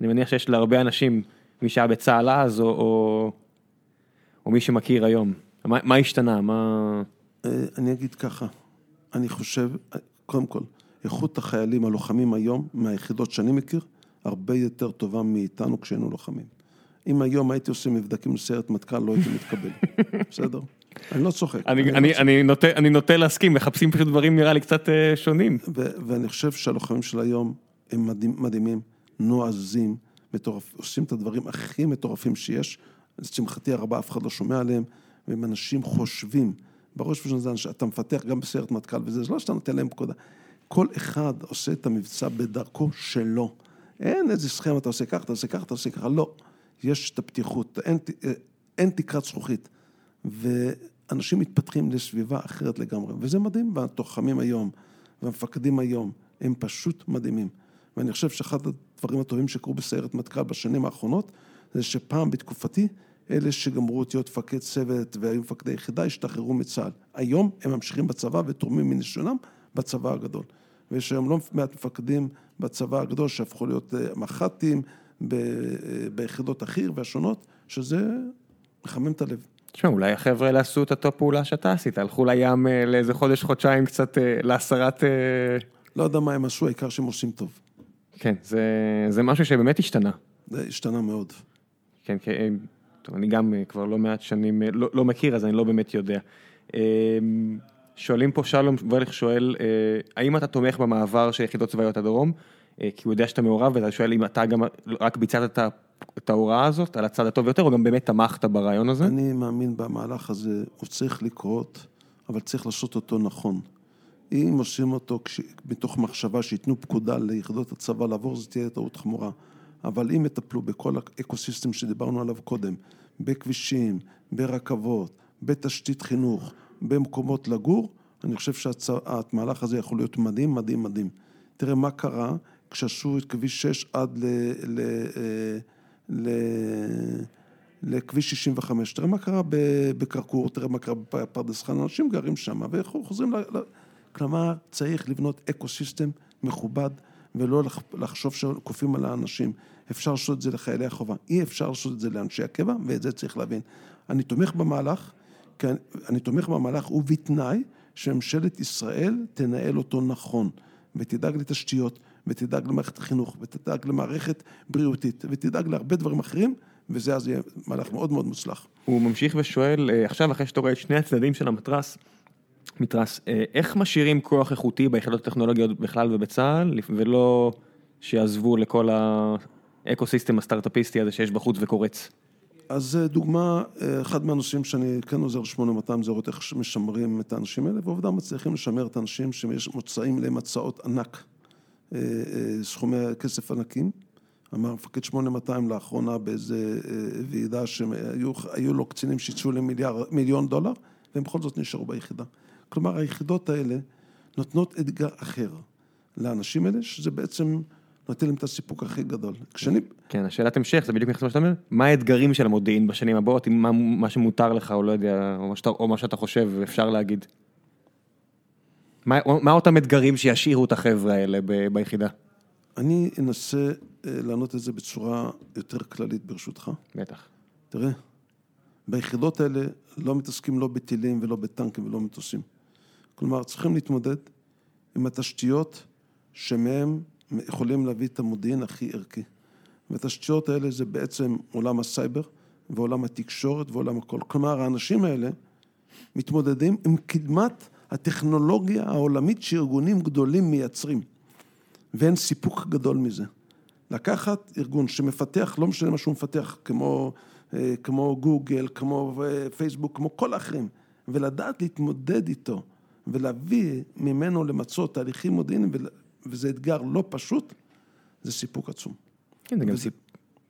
מניח שיש להרבה אנשים, מי שהיה בצה"ל אז, או, או, או מי שמכיר היום. מה, מה השתנה? מה... אני אגיד ככה, אני חושב, קודם כל, איכות החיילים הלוחמים היום, מהיחידות שאני מכיר, הרבה יותר טובה מאיתנו כשהיינו לוחמים. אם היום הייתי עושה מבדקים לסיירת מטכ"ל, לא הייתי מתקבל, (laughs) בסדר? אני לא צוחק. אני, אני, אני, אני, נוטה, אני נוטה להסכים, מחפשים פשוט דברים נראה לי קצת uh, שונים. ו- ואני חושב שהלוחמים של היום הם מדהים, מדהימים, נועזים, מטורף, עושים את הדברים הכי מטורפים שיש. לשמחתי הרבה, אף אחד לא שומע עליהם, והם אנשים חושבים. בראש ובראשונה אתה מפתח גם בסיירת מטכ"ל וזה, זה לא שאתה נותן להם פקודה. כל אחד עושה את המבצע בדרכו שלו. אין איזה סכם, אתה עושה ככה, אתה עושה ככה, אתה עושה ככה, לא. יש את הפתיחות, אין, אין תקרת זכוכית. ואנשים מתפתחים לסביבה אחרת לגמרי, וזה מדהים, והתוחמים היום, והמפקדים היום, הם פשוט מדהימים. ואני חושב שאחד הדברים הטובים שקרו בסיירת מטכ"ל בשנים האחרונות, זה שפעם בתקופתי, אלה שגמרו אותיות מפקד צוות והיו מפקדי יחידה, השתחררו מצה"ל. היום הם ממשיכים בצבא ותורמים מניסיונם בצבא הגדול. ויש היום לא מעט מפקדים בצבא הגדול שהפכו להיות אה, מח"טים אה, ביחידות החי"ר והשונות, שזה מחמם את הלב. תשמע, אולי החבר'ה האלה עשו את אותו פעולה שאתה עשית, הלכו לים אה, לאיזה חודש, חודשיים קצת להסרת... לא יודע מה הם עשו, העיקר שהם עושים טוב. כן, זה, זה משהו שבאמת השתנה. זה השתנה מאוד. כן, כן, טוב, אני גם כבר לא מעט שנים לא, לא מכיר, אז אני לא באמת יודע. שואלים פה שלום וולך שואל, אה, האם אתה תומך במעבר של יחידות צבאיות הדרום? אה, כי הוא יודע שאתה מעורב, ואתה שואל אם אתה גם רק ביצעת את ההוראה הזאת על הצד הטוב יותר, או גם באמת תמכת ברעיון הזה? אני מאמין במהלך הזה, הוא צריך לקרות, אבל צריך לעשות אותו נכון. אם עושים אותו. מתוך מחשבה שייתנו פקודה ליחידות הצבא לעבור, זו תהיה טעות חמורה. אבל אם יטפלו בכל האקוסיסטם שדיברנו עליו קודם, בכבישים, ברכבות, בתשתית חינוך, במקומות לגור, אני חושב שהמהלך הזה יכול להיות מדהים, מדהים, מדהים. תראה מה קרה כשעשו את כביש 6 עד ל... ל, ל, ל לכביש 65, תראה מה קרה בקרקור, תראה מה קרה בפרדס חנה, אנשים גרים שם וחוזרים ל... כלומר, צריך לבנות אקו סיסטם מכובד ולא לחשוב שכופים על האנשים. אפשר לעשות את זה לחיילי החובה, אי אפשר לעשות את זה לאנשי הקבע, ואת זה צריך להבין. אני תומך במהלך, אני תומך במהלך ובתנאי שממשלת ישראל תנהל אותו נכון, ותדאג לתשתיות, ותדאג למערכת החינוך, ותדאג למערכת בריאותית, ותדאג להרבה דברים אחרים, וזה אז יהיה מהלך מאוד מאוד מוצלח. הוא ממשיך ושואל, אה, עכשיו אחרי שאתה רואה את שני הצדדים של המתרס, מתרס, אה, איך משאירים כוח איכותי ביחידות הטכנולוגיות בכלל ובצה"ל, ולא שיעזבו לכל האקו סיסטם הסטארט-אפיסטי הזה שיש בחוץ וקורץ? אז דוגמה, אחד מהנושאים שאני כן עוזר ל-8200 זה לראות איך משמרים את האנשים האלה, ועובדה מצליחים לשמר את האנשים שמוצאים להם הצעות ענק, אה, אה, סכומי כסף ענקים, אמר מפקד 8200 לאחרונה באיזה אה, ועידה שהיו לו קצינים שיצאו למיליון דולר, והם בכל זאת נשארו ביחידה. כלומר, היחידות האלה נותנות אתגר אחר לאנשים האלה, שזה בעצם נותן להם את הסיפוק הכי גדול. כשאני... כן, השאלת המשך, זה בדיוק מה שאתה אומר, מה האתגרים של המודיעין בשנים הבאות, מה, מה שמותר לך או לא יודע, או מה שאתה, או מה שאתה חושב, אפשר להגיד. מה, מה אותם אתגרים שישאירו את החבר'ה האלה ב, ביחידה? אני אנסה אה, לענות את זה בצורה יותר כללית ברשותך. בטח. תראה, ביחידות האלה לא מתעסקים לא בטילים ולא בטנקים ולא מטוסים. כלומר, צריכים להתמודד עם התשתיות שמהם יכולים להביא את המודיעין הכי ערכי. והתשתיות האלה זה בעצם עולם הסייבר ועולם התקשורת ועולם הכל. כלומר, האנשים האלה מתמודדים עם קדמת הטכנולוגיה העולמית שארגונים גדולים מייצרים. ואין סיפוק גדול מזה. לקחת ארגון שמפתח, לא משנה מה שהוא מפתח, כמו, אה, כמו גוגל, כמו אה, פייסבוק, כמו כל האחרים, ולדעת להתמודד איתו ולהביא ממנו למצות תהליכים מודיעיניים, וזה אתגר לא פשוט, זה סיפוק עצום. כן, זה גם. סיפוק.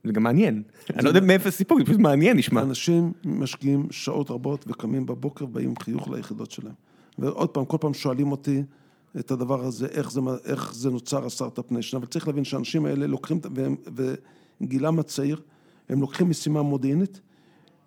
זה גם מעניין, אני לא יודע מאיפה סיפוק, זה פשוט מעניין נשמע. אנשים משקיעים שעות רבות וקמים בבוקר ובאים עם חיוך ליחידות שלהם. ועוד פעם, כל פעם שואלים אותי את הדבר הזה, איך זה, איך זה נוצר ה start-up nation, אבל צריך להבין שהאנשים האלה לוקחים, והם, וגילם הצעיר, הם לוקחים משימה מודיעינית,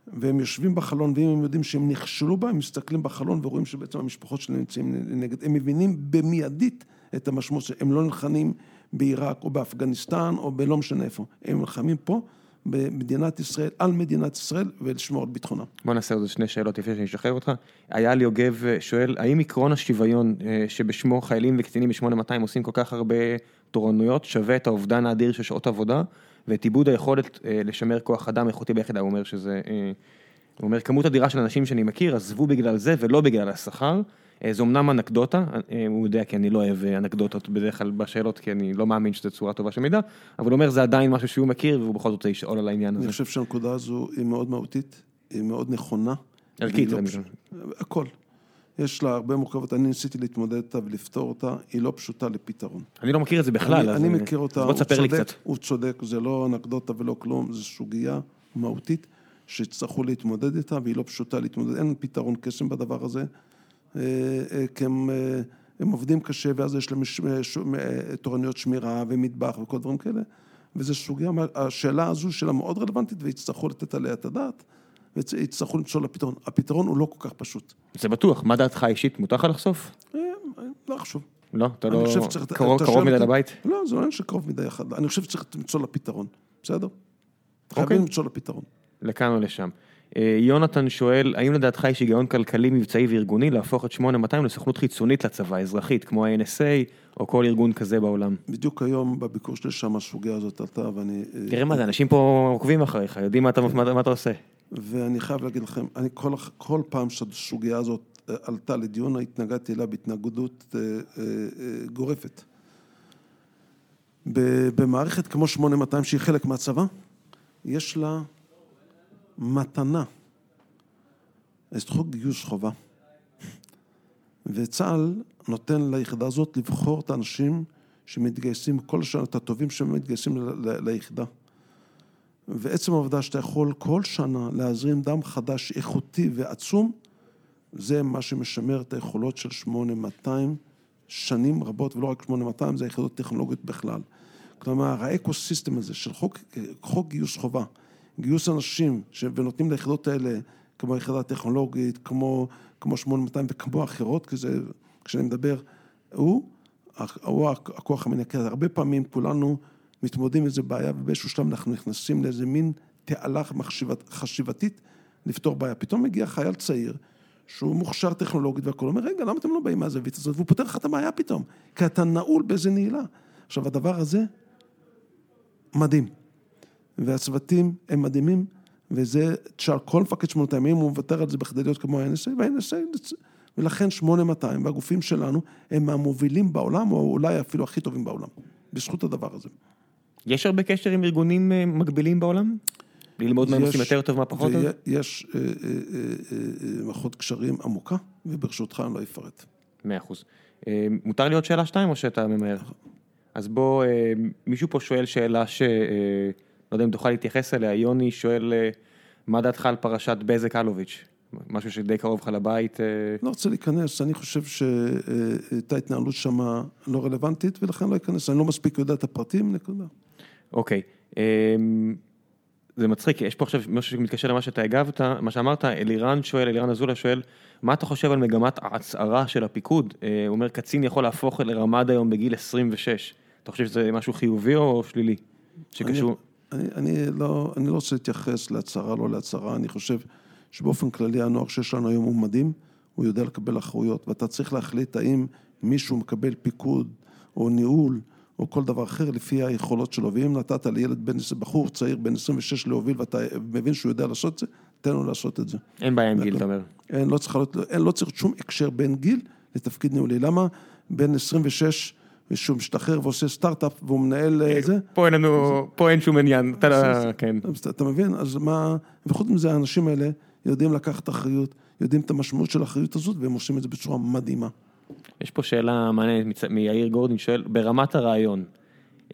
והם יושבים בחלון, ואם הם יודעים שהם נכשלו בה, הם מסתכלים בחלון ורואים שבעצם המשפחות שלהם נמצאים נגד, הם מבינים במיידית את המשמעות, הם לא נלחמים בעיראק או באפגניסטן או בלא משנה איפה, הם נלחמים פה. במדינת ישראל, על מדינת ישראל ולשמור על ביטחונה. בוא נעשה עוד שני שאלות לפני שאני אשחרר אותך. אייל יוגב שואל, האם עקרון השוויון אה, שבשמו חיילים וקצינים ב-8200 עושים כל כך הרבה תורנויות, שווה את האובדן האדיר של שעות עבודה ואת עיבוד היכולת אה, לשמר כוח אדם איכותי ביחידה, הוא אומר שזה, אה, הוא אומר כמות אדירה של אנשים שאני מכיר עזבו בגלל זה ולא בגלל השכר. אה, זה אמנם אנקדוטה, אה, הוא יודע כי אני לא אוהב אה, אנקדוטות בדרך כלל בשאלות, כי אני לא מאמין שזו צורה טובה של מידע, אבל הוא אומר זה עדיין משהו שהוא מכיר והוא בכל זאת רוצה לשאול על העניין הזה. אני חושב שהנקודה הזו היא מאוד מהותית, היא מאוד נכונה. ערכית. לא פש... הכל. יש לה הרבה מורכבות, אני ניסיתי להתמודד איתה ולפתור אותה, היא לא פשוטה לפתרון. אני לא מכיר את זה בכלל, אני, אני מכיר אותה, לי קצת. הוא צודק, זה לא אנקדוטה ולא כלום, זו סוגיה מהותית שיצטרכו להתמודד איתה, והיא לא פשוטה להתמודד, אין פתרון קסם בדבר הזה. אה, אה, כי הם, אה, הם עובדים קשה ואז יש להם תורנויות שמירה ומטבח וכל דברים כאלה. וזו סוגיה, השאלה הזו שאלה מאוד רלוונטית ויצטרכו לתת עליה את הדעת ויצטרכו למצוא לה פתרון. הפתרון הוא לא כל כך פשוט. זה בטוח, מה דעתך אישית? מותר לך לחשוף? לא חשוב. לא? אתה לא שצריך, קרוב, אתה קרוב מדי לבית? לא, זה לא עניין שקרוב מדי אחד. אני חושב שצריך למצוא לה פתרון, בסדר? אוקיי. חייבים למצוא לה פתרון. לכאן או לשם. אה, יונתן שואל, האם לדעתך יש היגיון כלכלי, מבצעי וארגוני להפוך את 8200 לסוכנות חיצונית לצבא, אזרחית, כמו ה-NSA או כל ארגון כזה בעולם? בדיוק היום בביקור שלי שם הסוגיה הזאת עלתה ואני... אה, תראה מה זה, אנשים פה עוקבים אחריך, יודעים מה אתה, מה, מה אתה עושה. ואני חייב להגיד לכם, אני כל, כל פעם שהסוגיה הזאת אה, עלתה לדיון, התנגדתי אליה בהתנגדות גורפת. במערכת כמו 8200 שהיא חלק מהצבא, יש לה מתנה. את חוק גיוס חובה. וצה"ל נותן ליחידה הזאת לבחור את האנשים שמתגייסים כל שנה, את הטובים שמתגייסים ליחידה. ועצם העובדה שאתה יכול כל שנה להזרים דם חדש, איכותי ועצום, זה מה שמשמר את היכולות של 8200 שנים רבות, ולא רק 8200, זה היחידות טכנולוגיות בכלל. כלומר, האקו-סיסטם הזה של חוק, חוק גיוס חובה, גיוס אנשים ש... ונותנים ליחידות האלה, כמו היחידה הטכנולוגית, כמו, כמו 8200 וכמו אחרות, כי זה, כשאני מדבר, הוא, הוא הכוח המנקה. הרבה פעמים כולנו מתמודדים עם איזה בעיה, ובאיזשהו שלב אנחנו נכנסים לאיזה מין תעלה מחשיבת, חשיבתית לפתור בעיה. פתאום מגיע חייל צעיר, שהוא מוכשר טכנולוגית והכול, אומר, רגע, למה אתם לא באים מהזווית הזאת? והוא פותר לך את הבעיה פתאום, כי אתה נעול באיזה נעילה. עכשיו, הדבר הזה מדהים. והצוותים הם מדהימים, וזה, תשאל כל מפקד 8200, אם הוא מוותר על זה בכדי להיות כמו ה-NSA, וה-NSA, ולכן 8200 והגופים שלנו הם מהמובילים בעולם, או אולי אפילו הכי טובים בעולם, בזכות הדבר הזה. יש הרבה קשר עם ארגונים אה, מקבילים בעולם? ללמוד מהם עושים יותר טוב, מה פחות טוב? יש אה, אה, מערכות קשרים עמוקה, וברשותך אני לא אפרט. מאה אחוז. מותר לי עוד שאלה שתיים או שאתה ממהר? אז בוא, מישהו פה שואל שאלה ש... לא יודע אם תוכל להתייחס אליה, יוני שואל, אה, מה דעתך על פרשת בזק אלוביץ'? משהו שדי קרוב לך לבית. אה, לא רוצה להיכנס, אני חושב שהייתה התנהלות שם לא רלוונטית, ולכן לא אכנס, אני לא מספיק יודע את הפרטים, נקודה. אוקיי. אמ, זה מצחיק, יש פה עכשיו משהו שמתקשר למה שאתה הגבת, מה שאמרת, אלירן שואל, אלירן אזולה שואל, מה אתה חושב על מגמת ההצהרה של הפיקוד? אה, הוא אומר, קצין יכול להפוך לרמד היום בגיל 26. אתה חושב שזה משהו חיובי או שלילי? שקשור... אני, אני, לא, אני לא רוצה להתייחס להצהרה, לא להצהרה, אני חושב שבאופן כללי הנוער שיש לנו היום הוא מדהים, הוא יודע לקבל אחריות, ואתה צריך להחליט האם מישהו מקבל פיקוד או ניהול או כל דבר אחר לפי היכולות שלו, ואם נתת לילד בן, בחור צעיר בן 26 להוביל ואתה מבין שהוא יודע לעשות את זה, תן לו לעשות את זה. אין בעיה עם גיל, אתה אומר. אין, לא צריך, אין, לא צריך שום הקשר בין גיל לתפקיד ניהולי. למה בן 26 שהוא משתחרר ועושה סטארט-אפ והוא מנהל אה, זה? פה אין לנו, פה אין שום עניין, אתה לא, כן. אתה מבין? אז מה, וחוץ מזה האנשים האלה יודעים לקחת אחריות, יודעים את המשמעות של האחריות הזאת והם עושים את זה בצורה מדהימה. יש פה שאלה מעניינת מיאיר גורדין, שואל, ברמת הרעיון,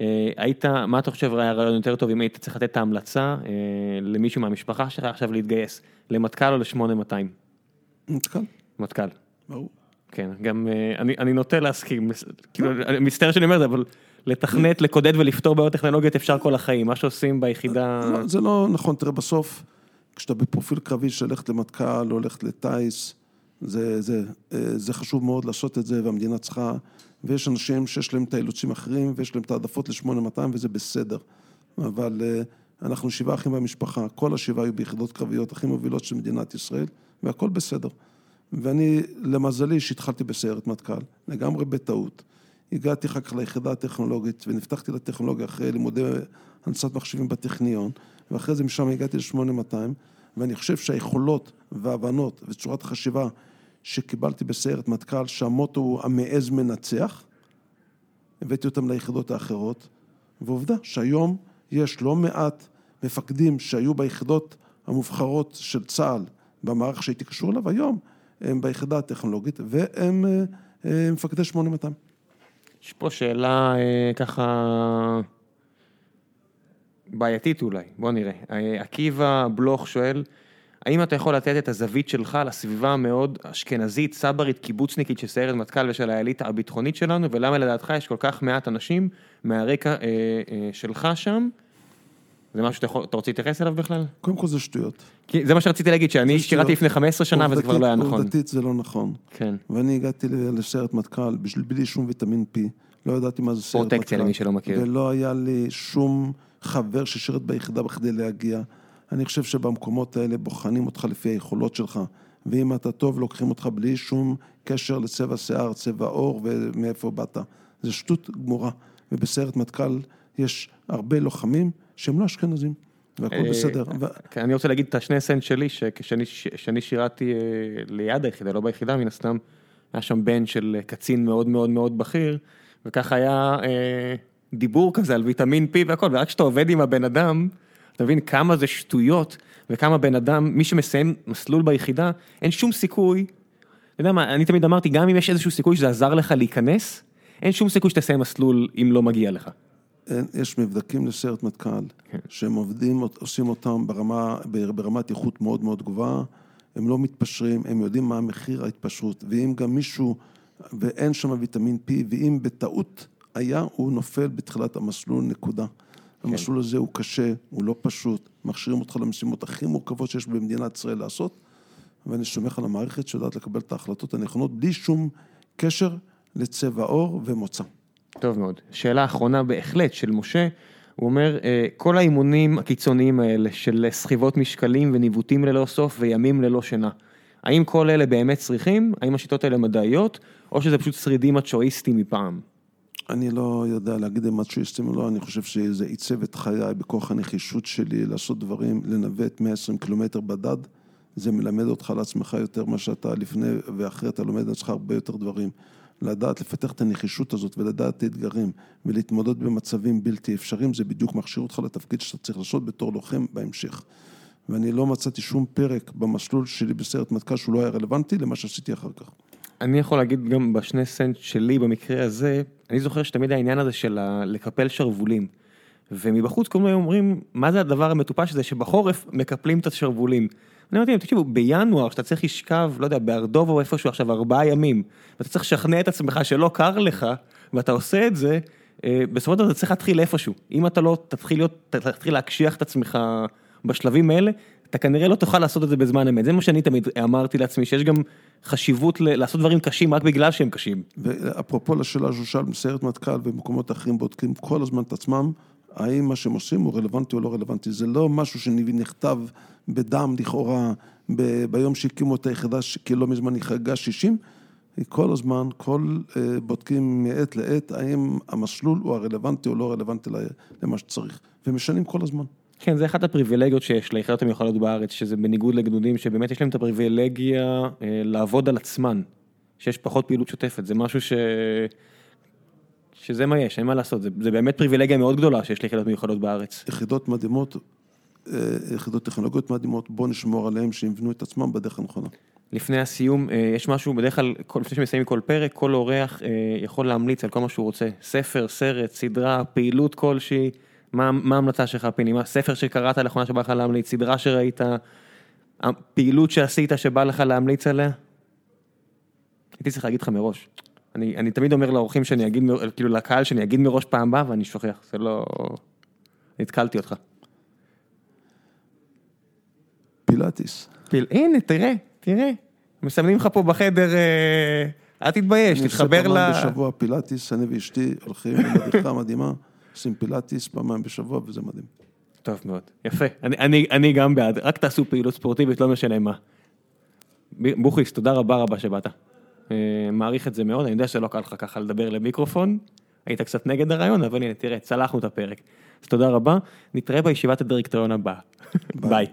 אה, היית, מה אתה חושב היה רעיון יותר טוב אם היית צריך לתת את ההמלצה אה, למישהו מהמשפחה שלך עכשיו להתגייס, למטכ"ל או ל-8200? מטכ"ל. מטכ"ל. ברור. כן, גם אה, אני, אני נוטה להסכים, כאילו, אני מצטער שאני אומר את זה, אבל לתכנת, לקודד ולפתור בעיות טכנולוגיות אפשר כל החיים, מה שעושים ביחידה... לא, זה לא נכון, תראה, בסוף, כשאתה בפרופיל קרבי של ללכת למטכ"ל או ללכת לטיס, זה, זה, זה חשוב מאוד לעשות את זה, והמדינה צריכה, ויש אנשים שיש להם את האילוצים האחרים, ויש להם את העדפות ל-8200, וזה בסדר. אבל אנחנו שבעה אחים במשפחה, כל השבעה היו ביחידות קרביות הכי מובילות של מדינת ישראל, והכל בסדר. ואני, למזלי, שהתחלתי בסיירת מטכ"ל, לגמרי בטעות. הגעתי אחר כך ליחידה הטכנולוגית, ונפתחתי לטכנולוגיה אחרי לימודי הנדסת מחשבים בטכניון, ואחרי זה משם הגעתי ל-8200, ואני חושב שהיכולות וההבנות וצורת החשיבה שקיבלתי בסיירת מטכ"ל, שהמוטו הוא המעז מנצח, הבאתי אותם ליחידות האחרות, ועובדה שהיום יש לא מעט מפקדים שהיו ביחידות המובחרות של צה"ל, במערך שהייתי קשור אליו, היום הם ביחידה הטכנולוגית והם אה, אה, מפקדי 8200. יש פה שאלה אה, ככה בעייתית אולי, בוא נראה. עקיבא בלוך שואל, האם אתה יכול לתת את הזווית שלך לסביבה המאוד אשכנזית, סברית, קיבוצניקית של סיירת מטכ"ל ושל האליטה הביטחונית שלנו, ולמה לדעתך יש כל כך מעט אנשים מהרקע אה, אה, שלך שם? זה משהו שאתה רוצה להתייחס אליו בכלל? קודם כל זה שטויות. כי זה מה שרציתי להגיד, שאני שירתי לפני 15 שנה וזה כבר לא היה נכון. עובדתית זה לא נכון. כן. ואני הגעתי לסיירת מטכ"ל בלי שום ויטמין P, לא ידעתי מה זה סיירת מטכ"ל. פרוטקציה למי שלא מכיר. ולא היה לי שום חבר ששירת ביחידה בכדי להגיע. אני חושב שבמקומות האלה בוחנים אותך לפי היכולות שלך, ואם אתה טוב לוקחים אותך בלי שום קשר לצבע שיער, צבע עור ומאיפה באת. זה שטות גמורה. ובסיירת מטכ"ל יש הרבה לוחמים שהם לא אשכנזים, והכל אה, בסדר. כן, אני רוצה להגיד את השני סנט שלי, שכשאני שירתי אה, ליד היחידה, לא ביחידה מן הסתם, היה שם בן של קצין מאוד מאוד מאוד בכיר, וככה היה אה, דיבור כזה על ויטמין P והכל, ורק כשאתה עובד עם הבן אדם, אתה מבין כמה זה שטויות, וכמה בן אדם, מי שמסיים מסלול ביחידה, אין שום סיכוי, אתה יודע מה, אני תמיד אמרתי, גם אם יש איזשהו סיכוי שזה עזר לך להיכנס, אין שום סיכוי שתסיים מסלול אם לא מגיע לך. יש מבדקים לסיירת מטכ"ל, כן. שהם עובדים, עושים אותם ברמה, ברמת איכות מאוד מאוד גבוהה, הם לא מתפשרים, הם יודעים מה מחיר ההתפשרות, ואם גם מישהו, ואין שם ויטמין P, ואם בטעות היה, הוא נופל בתחילת המסלול, נקודה. כן. המסלול הזה הוא קשה, הוא לא פשוט, מכשירים אותך למשימות הכי מורכבות שיש במדינת ישראל לעשות, ואני סומך על המערכת שיודעת לקבל את ההחלטות הנכונות בלי שום קשר לצבע עור ומוצא. טוב מאוד. שאלה אחרונה בהחלט של משה, הוא אומר, אה, כל האימונים הקיצוניים האלה של סחיבות משקלים וניווטים ללא סוף וימים ללא שינה, האם כל אלה באמת צריכים? האם השיטות האלה מדעיות? או שזה פשוט שרידים מצ'ואיסטים מפעם? אני לא יודע להגיד אם מצ'ואיסטים או לא, אני חושב שזה עיצב את חיי בכוח הנחישות שלי לעשות דברים, לנווט 120 קילומטר בדד, זה מלמד אותך על עצמך יותר מה שאתה לפני ואחרי, אתה לומד על עצמך הרבה יותר דברים. לדעת לפתח את הנחישות הזאת ולדעת את האתגרים ולהתמודד במצבים בלתי אפשריים, זה בדיוק מכשיר אותך לתפקיד שאתה צריך לעשות בתור לוחם בהמשך. ואני לא מצאתי שום פרק במסלול שלי בסיירת מטכ"ל שהוא לא היה רלוונטי למה שעשיתי אחר כך. אני יכול להגיד גם בשני סנט שלי במקרה הזה, אני זוכר שתמיד העניין הזה של לקפל שרוולים. ומבחוץ כל הזמן אומרים, מה זה הדבר המטופש הזה שבחורף מקפלים את השרוולים. אני אמרתי להם, תקשיבו, בינואר, שאתה צריך לשכב, לא יודע, בארדוב או איפשהו עכשיו ארבעה ימים, ואתה צריך לשכנע את עצמך שלא קר לך, ואתה עושה את זה, אה, בסופו של דבר אתה צריך להתחיל איפשהו. אם אתה לא תתחיל להיות, תתחיל להקשיח את עצמך בשלבים האלה, אתה כנראה לא תוכל לעשות את זה בזמן אמת. זה מה שאני תמיד אמרתי לעצמי, שיש גם חשיבות ל- לעשות דברים קשים רק בגלל שהם קשים. ואפרופו לשאלה שהוא שאל, בסיירת מטכ"ל ובמקומות אחרים בודקים כל הזמן את עצמם, האם מה שהם עושים הוא רלוונטי או לא רלוונטי. זה לא משהו שנכתב בדם לכאורה ב- ביום שהקימו את היחידה, ש- כי לא מזמן היא חגגה 60. כל הזמן, כל אה, בודקים מעת לעת, האם המסלול הוא הרלוונטי או לא רלוונטי למה שצריך. ומשנים כל הזמן. כן, זה אחת הפריבילגיות שיש ליחידות המיוחדות בארץ, שזה בניגוד לגדודים, שבאמת יש להם את הפריבילגיה אה, לעבוד על עצמן, שיש פחות פעילות שוטפת, זה משהו ש... שזה מה יש, אין מה לעשות, זה, זה באמת פריבילגיה מאוד גדולה שיש ליחידות מיוחדות בארץ. יחידות מדהימות, אה, יחידות טכנולוגיות מדהימות, בואו נשמור עליהם שיבנו את עצמם בדרך הנכונה. לפני הסיום, אה, יש משהו, בדרך כלל, כל- לפני שמסיימים כל פרק, כל אורח אה, יכול להמליץ על כל מה שהוא רוצה, ספר, סרט, סדרה, פעילות כלשהי, מה מה ההמלצה שלך, פיני? מה ספר שקראת לאחרונה שבא לך להמליץ, סדרה שראית, הפעילות שעשית שבא לך להמליץ עליה? הייתי צריך להגיד לך מראש. אני, אני תמיד אומר לאורחים שאני אגיד, כאילו לקהל שאני אגיד מראש פעם הבאה ואני שוכח, זה לא... נתקלתי אותך. פילאטיס. פיל, הנה, תראה, תראה, מסמנים לך פה בחדר, אה, אל תתבייש, תתחבר אני ל... עושה פעמיים בשבוע פילאטיס, אני ואשתי הולכים למדריכה מדהימה, עושים פילאטיס פעמיים בשבוע וזה מדהים. טוב מאוד, יפה, אני, אני, אני גם בעד, רק תעשו פעילות ספורטיבית, לא משנה מה. ב- בוכריס, תודה רבה רבה שבאת. אה, מעריך את זה מאוד, אני יודע שלא קל לך ככה לדבר למיקרופון, היית קצת נגד הרעיון, אבל הנה, תראה, צלחנו את הפרק. אז תודה רבה, נתראה בישיבת הדירקטוריון הבאה. ביי.